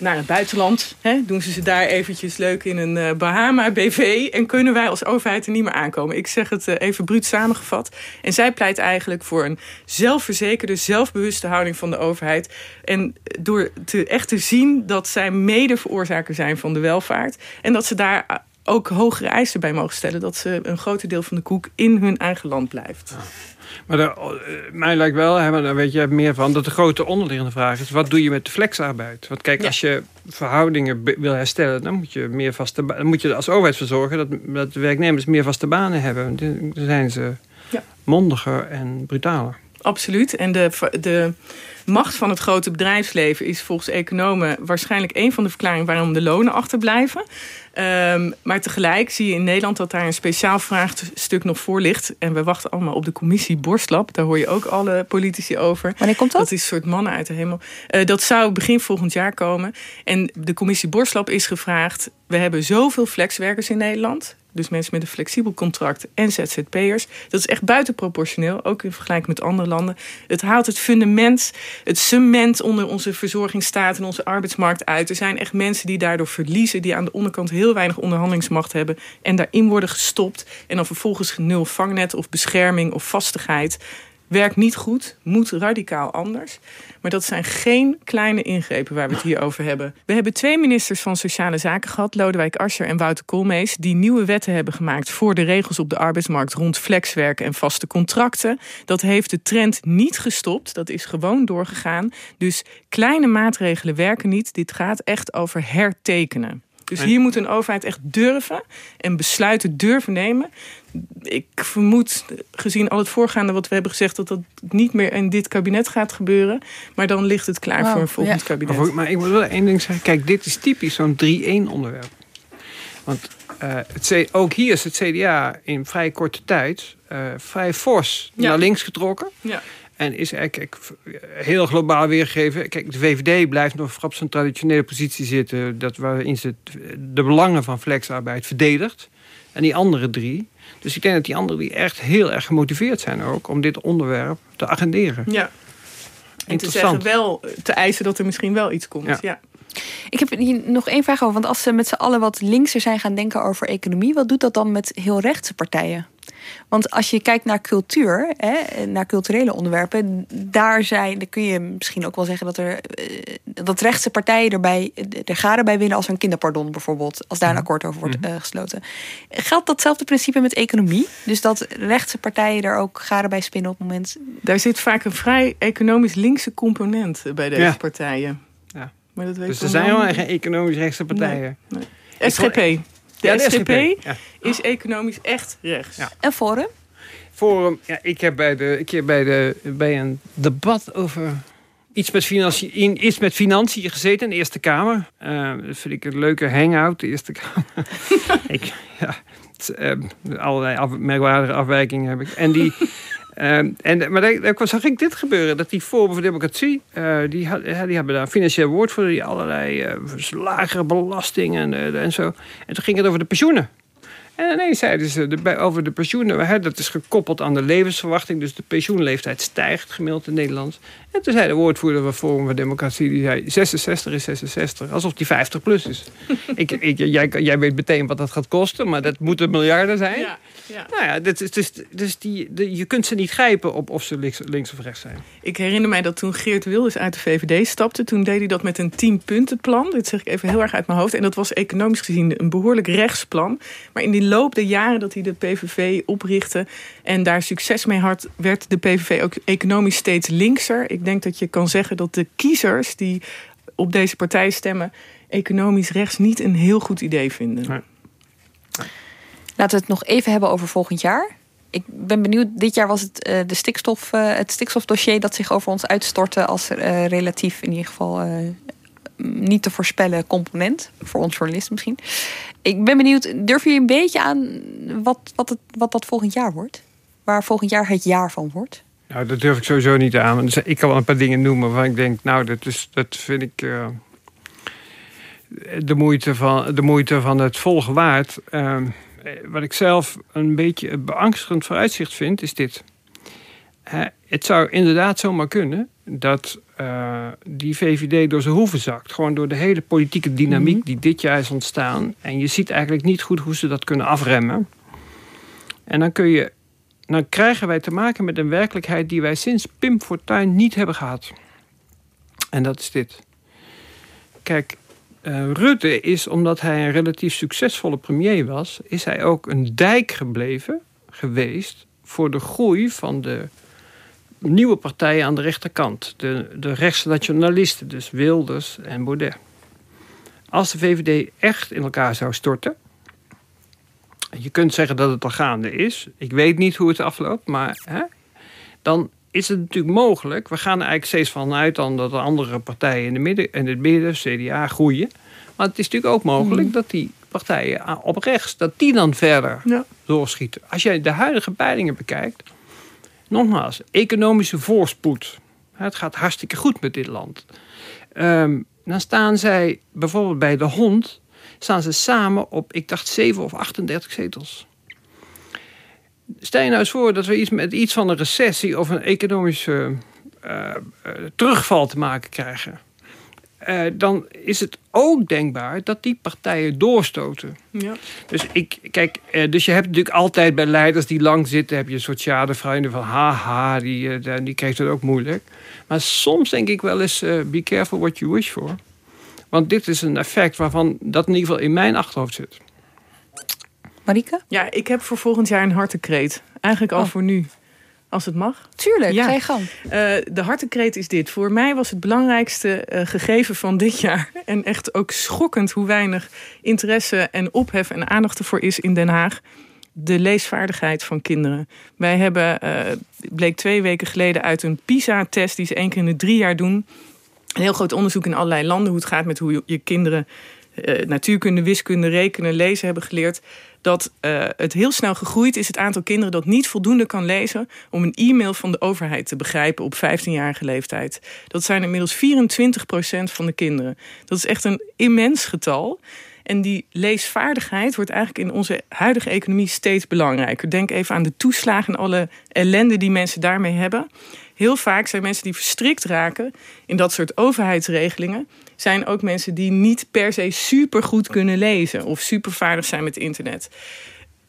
naar het buitenland. Hè, doen ze ze daar eventjes leuk in een uh, Bahama BV. En kunnen wij als overheid er niet meer aankomen. Ik zeg het uh, even bruut samengevat. En zij pleit eigenlijk voor een zelfverzekerde, zelfbewuste houding van de overheid. En door te, echt te zien dat zij mede veroorzaker zijn van de welvaart. En dat ze daar ook hogere eisen bij mogen stellen. Dat ze een groter deel van de koek in hun eigen land blijft. Maar de, uh, mij lijkt wel, hè, daar weet je meer van... dat de grote onderliggende vraag is... wat doe je met de flexarbeid? Want kijk, als je verhoudingen wil herstellen... dan moet je, meer vaste, dan moet je als overheid voor zorgen... dat, dat de werknemers meer vaste banen hebben. Dan zijn ze ja. mondiger en brutaler. Absoluut. En de, de macht van het grote bedrijfsleven is volgens economen waarschijnlijk een van de verklaringen waarom de lonen achterblijven. Um, maar tegelijk zie je in Nederland dat daar een speciaal vraagstuk nog voor ligt. En we wachten allemaal op de commissie Borstlab. Daar hoor je ook alle politici over. Wanneer komt dat? Dat is een soort mannen uit de hemel. Uh, dat zou begin volgend jaar komen. En de commissie Borstlab is gevraagd. We hebben zoveel flexwerkers in Nederland. Dus mensen met een flexibel contract en ZZP'ers. Dat is echt buitenproportioneel, ook in vergelijking met andere landen. Het haalt het fundament, het cement onder onze verzorgingsstaat en onze arbeidsmarkt uit. Er zijn echt mensen die daardoor verliezen, die aan de onderkant heel weinig onderhandelingsmacht hebben en daarin worden gestopt. En dan vervolgens nul vangnet of bescherming of vastigheid werkt niet goed, moet radicaal anders. Maar dat zijn geen kleine ingrepen waar we het hier over hebben. We hebben twee ministers van Sociale Zaken gehad, Lodewijk Asscher en Wouter Koolmees, die nieuwe wetten hebben gemaakt voor de regels op de arbeidsmarkt rond flexwerken en vaste contracten. Dat heeft de trend niet gestopt, dat is gewoon doorgegaan. Dus kleine maatregelen werken niet. Dit gaat echt over hertekenen. Dus hier moet een overheid echt durven en besluiten durven nemen. Ik vermoed, gezien al het voorgaande wat we hebben gezegd, dat dat niet meer in dit kabinet gaat gebeuren. Maar dan ligt het klaar voor een volgend kabinet. Maar, ik wil wel één ding zeggen. Kijk, dit is typisch zo'n 3-1 onderwerp. Want uh, het, ook hier is het CDA in vrij korte tijd uh, vrij fors naar links getrokken. Ja. En is eigenlijk heel globaal weergegeven. Kijk, de VVD blijft nog op zijn traditionele positie zitten. Dat waarin ze de belangen van flexarbeid verdedigt. En die andere drie. Dus ik denk dat die andere drie echt heel erg gemotiveerd zijn ook om dit onderwerp te agenderen. Ja. En te zeggen wel, te eisen dat er misschien wel iets komt. ja. Ik heb hier nog één vraag over. Want als ze met z'n allen wat linkser zijn gaan denken over economie, wat doet dat dan met heel rechtse partijen? Want als je kijkt naar cultuur, hè, naar culturele onderwerpen, daar zijn, dan kun je misschien ook wel zeggen dat er eh, dat rechtse partijen erbij er garen bij winnen als een kinderpardon bijvoorbeeld, als daar een mhm. akkoord over wordt uh, gesloten. Geldt datzelfde principe met economie? Dus dat rechtse partijen er ook garen bij spinnen op het moment. Daar zit vaak een vrij economisch linkse component bij deze partijen. Ja. Maar dat weet dus er zijn helemaal geen economisch rechtse partijen. Nee, SGP. De, SGP, is economisch echt rechts. Ja. En Forum? Forum, ja, ik heb bij, de, ik heb bij, de, bij een debat over iets met, financiën, iets met financiën gezeten in de Eerste Kamer. Uh, dat vind ik een leuke hangout, de Eerste Kamer. (laughs) ik, ja, het, uh, allerlei af, merkwaardige afwijkingen heb ik. En die... Uh, en, maar daar, zag ik dit gebeuren. Dat die Forum voor Democratie, uh, die, die hebben daar financieel woord voor. Die allerlei uh, lagere belastingen en, en zo. En toen ging het over de pensioenen. En nee, zeiden ze de, over de pensioenen. Hè, dat is gekoppeld aan de levensverwachting. Dus de pensioenleeftijd stijgt gemiddeld in Nederland. En toen zei de woordvoerder van Forum voor Democratie... die zei 66 is 66. Alsof die 50 plus is. (laughs) ik, ik, jij, jij weet meteen wat dat gaat kosten. Maar dat moeten miljarden zijn. Ja, ja. Nou ja, dit is, dus, dus die, de, je kunt ze niet grijpen op of ze links, links of rechts zijn. Ik herinner mij dat toen Geert Wilders uit de VVD stapte... toen deed hij dat met een 10 plan. Dit zeg ik even heel erg uit mijn hoofd. En dat was economisch gezien een behoorlijk rechtsplan. Maar in die loop der jaren dat hij de PVV oprichtte en daar succes mee had, werd de PVV ook economisch steeds linkser. Ik denk dat je kan zeggen dat de kiezers die op deze partij stemmen, economisch rechts niet een heel goed idee vinden. Laten we het nog even hebben over volgend jaar. Ik ben benieuwd, dit jaar was het uh, de stikstof, uh, het stikstofdossier dat zich over ons uitstortte als uh, relatief in ieder geval niet te voorspellen component. Voor ons journalisten misschien. Ik ben benieuwd, durf je een beetje aan wat, wat, het, wat dat volgend jaar wordt? Waar volgend jaar het jaar van wordt? Nou, dat durf ik sowieso niet aan. Ik kan wel een paar dingen noemen waarvan ik denk, nou, dat, is, dat vind ik uh, de, moeite van, de moeite van het volgen waard. Uh, wat ik zelf een beetje beangstigend vooruitzicht vind, is dit. Het zou inderdaad zomaar kunnen dat uh, die VVD door zijn hoeven zakt. Gewoon door de hele politieke dynamiek mhm. die dit jaar is ontstaan. En je ziet eigenlijk niet goed hoe ze dat kunnen afremmen. En dan, kun je, dan krijgen wij te maken met een werkelijkheid die wij sinds Pim Fortuyn niet hebben gehad. En dat is dit. Kijk, uh, Rutte is, omdat hij een relatief succesvolle premier was, is hij ook een dijk gebleven geweest voor de groei van de nieuwe partijen aan de rechterkant. De, de rechtsnationalisten, dus Wilders en Baudet. Als de VVD echt in elkaar zou storten... je kunt zeggen dat het al gaande is. Ik weet niet hoe het afloopt, maar... Hè, dan is het natuurlijk mogelijk... we gaan er eigenlijk steeds vanuit dan dat de andere partijen in, de midden, in het midden, CDA, groeien. Maar het is natuurlijk ook mogelijk mm. dat die partijen op rechts... dat die dan verder ja. doorschieten. Als je de huidige peilingen bekijkt Nogmaals, economische voorspoed. Het gaat hartstikke goed met dit land. Um, dan staan zij bijvoorbeeld bij de hond staan ze samen op, ik dacht, 7 of 38 zetels. Stel je nou eens voor dat we iets met iets van een recessie of een economische uh, uh, terugval te maken krijgen. Uh, dan is het ook denkbaar dat die partijen doorstoten. Ja. Dus, ik, kijk, dus je hebt natuurlijk altijd bij leiders die lang zitten... heb je een soort schadevrienden van haha, die, die krijgt het ook moeilijk. Maar soms denk ik wel eens, be careful what you wish for. Want dit is een effect waarvan dat in ieder geval in mijn achterhoofd zit. Marike? Ja, ik heb voor volgend jaar een hartekreet. Eigenlijk al oh. voor nu. Als het mag. Tuurlijk, ja. ga je gang. Uh, de hartekreet is dit. Voor mij was het belangrijkste uh, gegeven van dit jaar... (laughs) en echt ook schokkend hoe weinig interesse en ophef en aandacht ervoor is in Den Haag... de leesvaardigheid van kinderen. Wij hebben, uh, bleek twee weken geleden uit een PISA-test... die ze één keer in de drie jaar doen... een heel groot onderzoek in allerlei landen... hoe het gaat met hoe je kinderen natuurkunde, wiskunde, rekenen, lezen hebben geleerd dat uh, het heel snel gegroeid is, het aantal kinderen dat niet voldoende kan lezen om een e-mail van de overheid te begrijpen op 15-jarige leeftijd. Dat zijn inmiddels 24% van de kinderen. Dat is echt een immens getal. En die leesvaardigheid wordt eigenlijk in onze huidige economie steeds belangrijker. Denk even aan de toeslagen en alle ellende die mensen daarmee hebben. Heel vaak zijn mensen die verstrikt raken in dat soort overheidsregelingen zijn ook mensen die niet per se super goed kunnen lezen of super vaardig zijn met internet.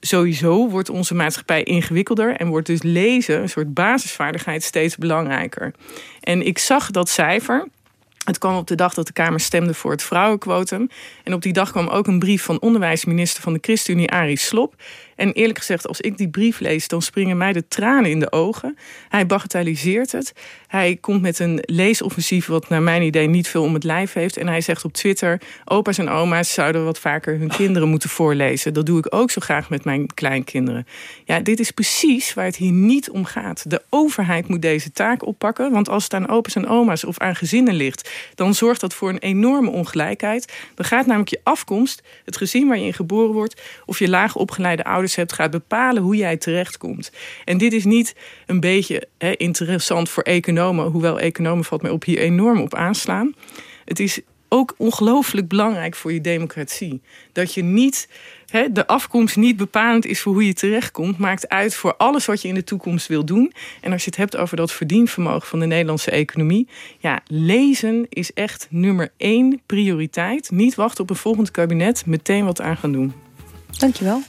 Sowieso wordt onze maatschappij ingewikkelder en wordt dus lezen, een soort basisvaardigheid, steeds belangrijker. En ik zag dat cijfer. Het kwam op de dag dat de Kamer stemde voor het vrouwenquotum. En op die dag kwam ook een brief van onderwijsminister van de ChristenUnie, Arie Slop. En eerlijk gezegd, als ik die brief lees, dan springen mij de tranen in de ogen. Hij bagatelliseert het. Hij komt met een leesoffensief wat naar mijn idee niet veel om het lijf heeft. En hij zegt op Twitter, opa's en oma's zouden wat vaker hun kinderen moeten voorlezen. Dat doe ik ook zo graag met mijn kleinkinderen. Ja, dit is precies waar het hier niet om gaat. De overheid moet deze taak oppakken. Want als het aan opa's en oma's of aan gezinnen ligt... dan zorgt dat voor een enorme ongelijkheid. Dan gaat namelijk je afkomst, het gezin waar je in geboren wordt... of je laag opgeleide ouders hebt, gaat bepalen hoe jij terechtkomt. En dit is niet een beetje interessant voor economen, hoewel economen valt mij op hier enorm op aanslaan. Het is ook ongelooflijk belangrijk voor je democratie. Dat je niet, de afkomst niet bepalend is voor hoe je terechtkomt, maakt uit voor alles wat je in de toekomst wil doen. En als je het hebt over dat verdienvermogen van de Nederlandse economie, ja, lezen is echt nummer één prioriteit. Niet wachten op een volgend kabinet, meteen wat aan gaan doen. Dankjewel.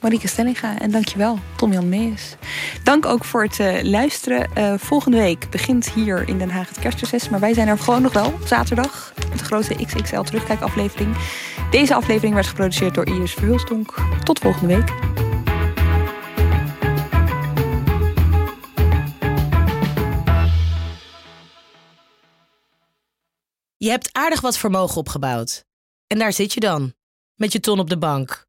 Marieke Stellinga. En dankjewel, Tom-Jan Mees. Dank ook voor het uh, luisteren. Uh, volgende week begint hier in Den Haag het kerstreces. Maar wij zijn er gewoon nog wel, zaterdag. Met de grote XXL terugkijkaflevering. Deze aflevering werd geproduceerd door Iris Verhulstonk. Tot volgende week. Je hebt aardig wat vermogen opgebouwd. En daar zit je dan, met je ton op de bank.